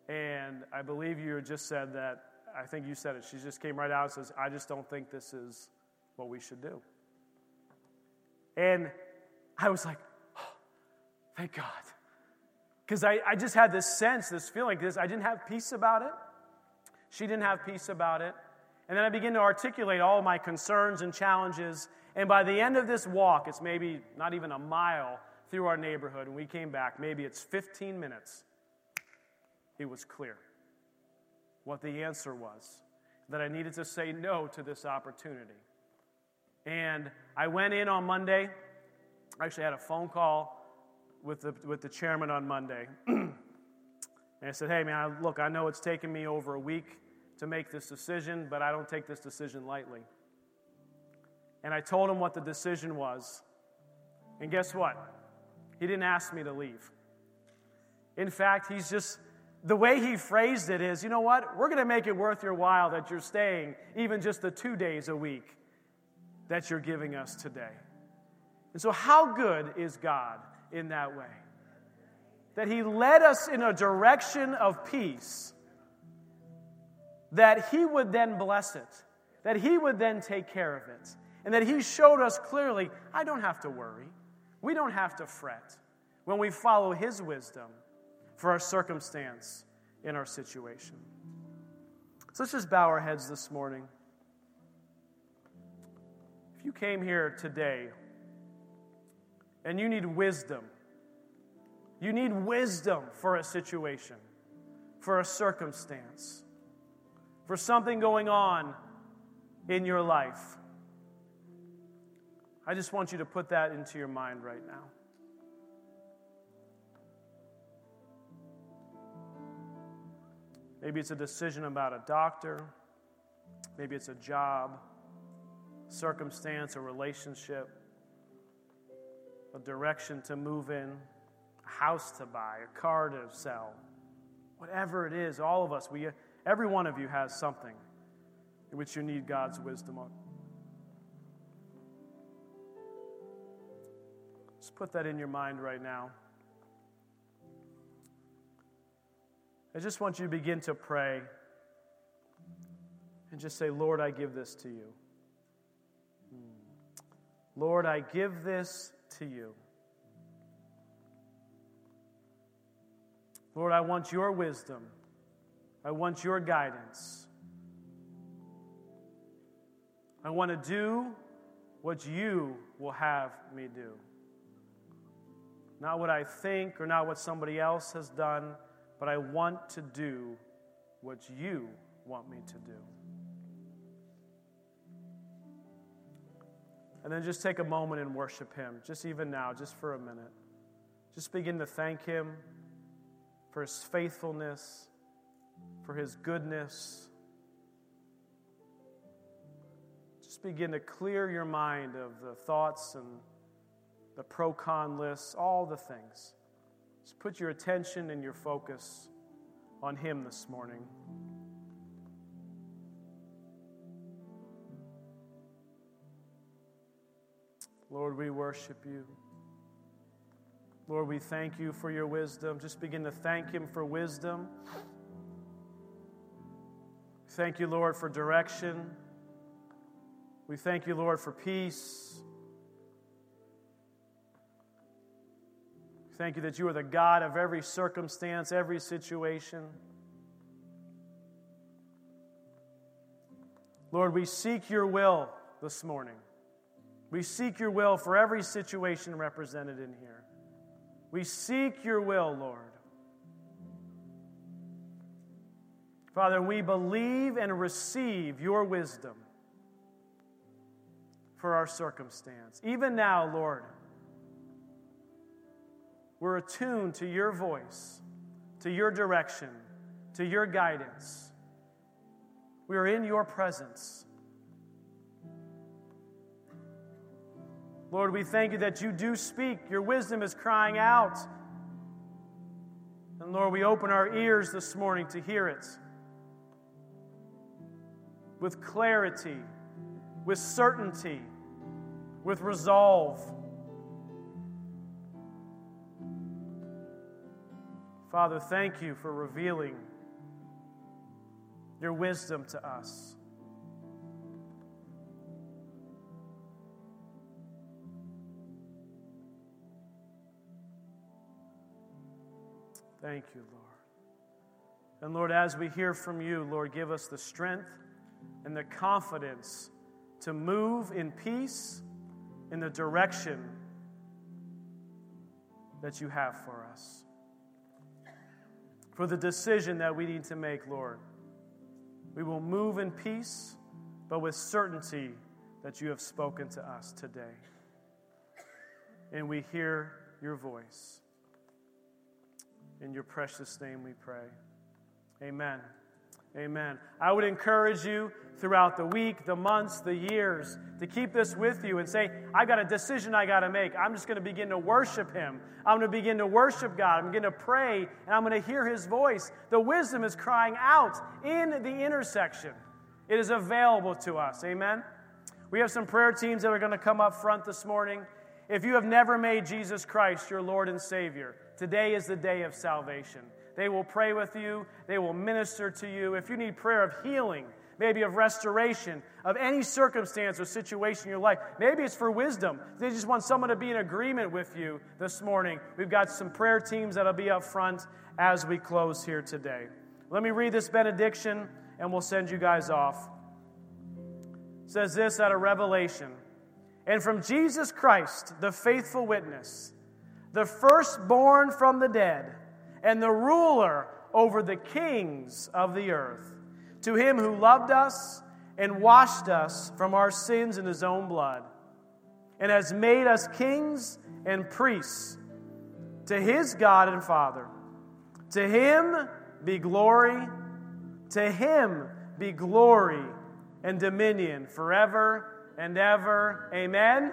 And I believe you just said that, I think you said it. She just came right out and says, I just don't think this is what we should do. And I was like, oh, thank God. Because I, I just had this sense, this feeling, because I didn't have peace about it. She didn't have peace about it. And then I began to articulate all my concerns and challenges. And by the end of this walk, it's maybe not even a mile through our neighborhood, and we came back, maybe it's 15 minutes, it was clear what the answer was that I needed to say no to this opportunity. And I went in on Monday. I actually had a phone call with the, with the chairman on Monday. and I said, hey, man, look, I know it's taken me over a week to make this decision, but I don't take this decision lightly. And I told him what the decision was. And guess what? He didn't ask me to leave. In fact, he's just, the way he phrased it is, you know what? We're going to make it worth your while that you're staying even just the two days a week that you're giving us today. And so, how good is God in that way? That he led us in a direction of peace that He would then bless it, that He would then take care of it, and that He showed us clearly I don't have to worry. We don't have to fret when we follow His wisdom for our circumstance in our situation. So let's just bow our heads this morning. If you came here today and you need wisdom, you need wisdom for a situation, for a circumstance for something going on in your life. I just want you to put that into your mind right now. Maybe it's a decision about a doctor. Maybe it's a job, circumstance, a relationship, a direction to move in, a house to buy, a car to sell. Whatever it is, all of us, we Every one of you has something in which you need God's wisdom on. Just put that in your mind right now. I just want you to begin to pray and just say, Lord, I give this to you. Hmm. Lord, I give this to you. Lord, I want your wisdom. I want your guidance. I want to do what you will have me do. Not what I think or not what somebody else has done, but I want to do what you want me to do. And then just take a moment and worship Him, just even now, just for a minute. Just begin to thank Him for His faithfulness for his goodness. Just begin to clear your mind of the thoughts and the pro con lists, all the things. Just put your attention and your focus on him this morning. Lord, we worship you. Lord, we thank you for your wisdom. Just begin to thank him for wisdom. Thank you, Lord, for direction. We thank you, Lord, for peace. Thank you that you are the God of every circumstance, every situation. Lord, we seek your will this morning. We seek your will for every situation represented in here. We seek your will, Lord. Father, we believe and receive your wisdom for our circumstance. Even now, Lord, we're attuned to your voice, to your direction, to your guidance. We are in your presence. Lord, we thank you that you do speak. Your wisdom is crying out. And Lord, we open our ears this morning to hear it with clarity, with certainty, with resolve. Father, thank you for revealing your wisdom to us. Thank you, Lord. And Lord, as we hear from you, Lord, give us the strength and the confidence to move in peace in the direction that you have for us. For the decision that we need to make, Lord, we will move in peace, but with certainty that you have spoken to us today. And we hear your voice. In your precious name we pray. Amen. Amen. I would encourage you throughout the week, the months, the years to keep this with you and say, I got a decision I got to make. I'm just going to begin to worship Him. I'm going to begin to worship God. I'm going to pray and I'm going to hear His voice. The wisdom is crying out in the intersection. It is available to us. Amen. We have some prayer teams that are going to come up front this morning. If you have never made Jesus Christ your Lord and Savior, Today is the day of salvation. They will pray with you, they will minister to you. If you need prayer of healing, maybe of restoration, of any circumstance or situation in your life, maybe it's for wisdom. They just want someone to be in agreement with you this morning. We've got some prayer teams that'll be up front as we close here today. Let me read this benediction and we'll send you guys off. It says this out of Revelation. And from Jesus Christ, the faithful witness, the firstborn from the dead, and the ruler over the kings of the earth. To him who loved us and washed us from our sins in his own blood, and has made us kings and priests to his God and Father. To him be glory, to him be glory and dominion forever and ever. Amen.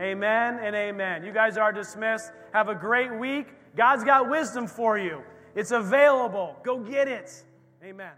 Amen and amen. You guys are dismissed. Have a great week. God's got wisdom for you, it's available. Go get it. Amen.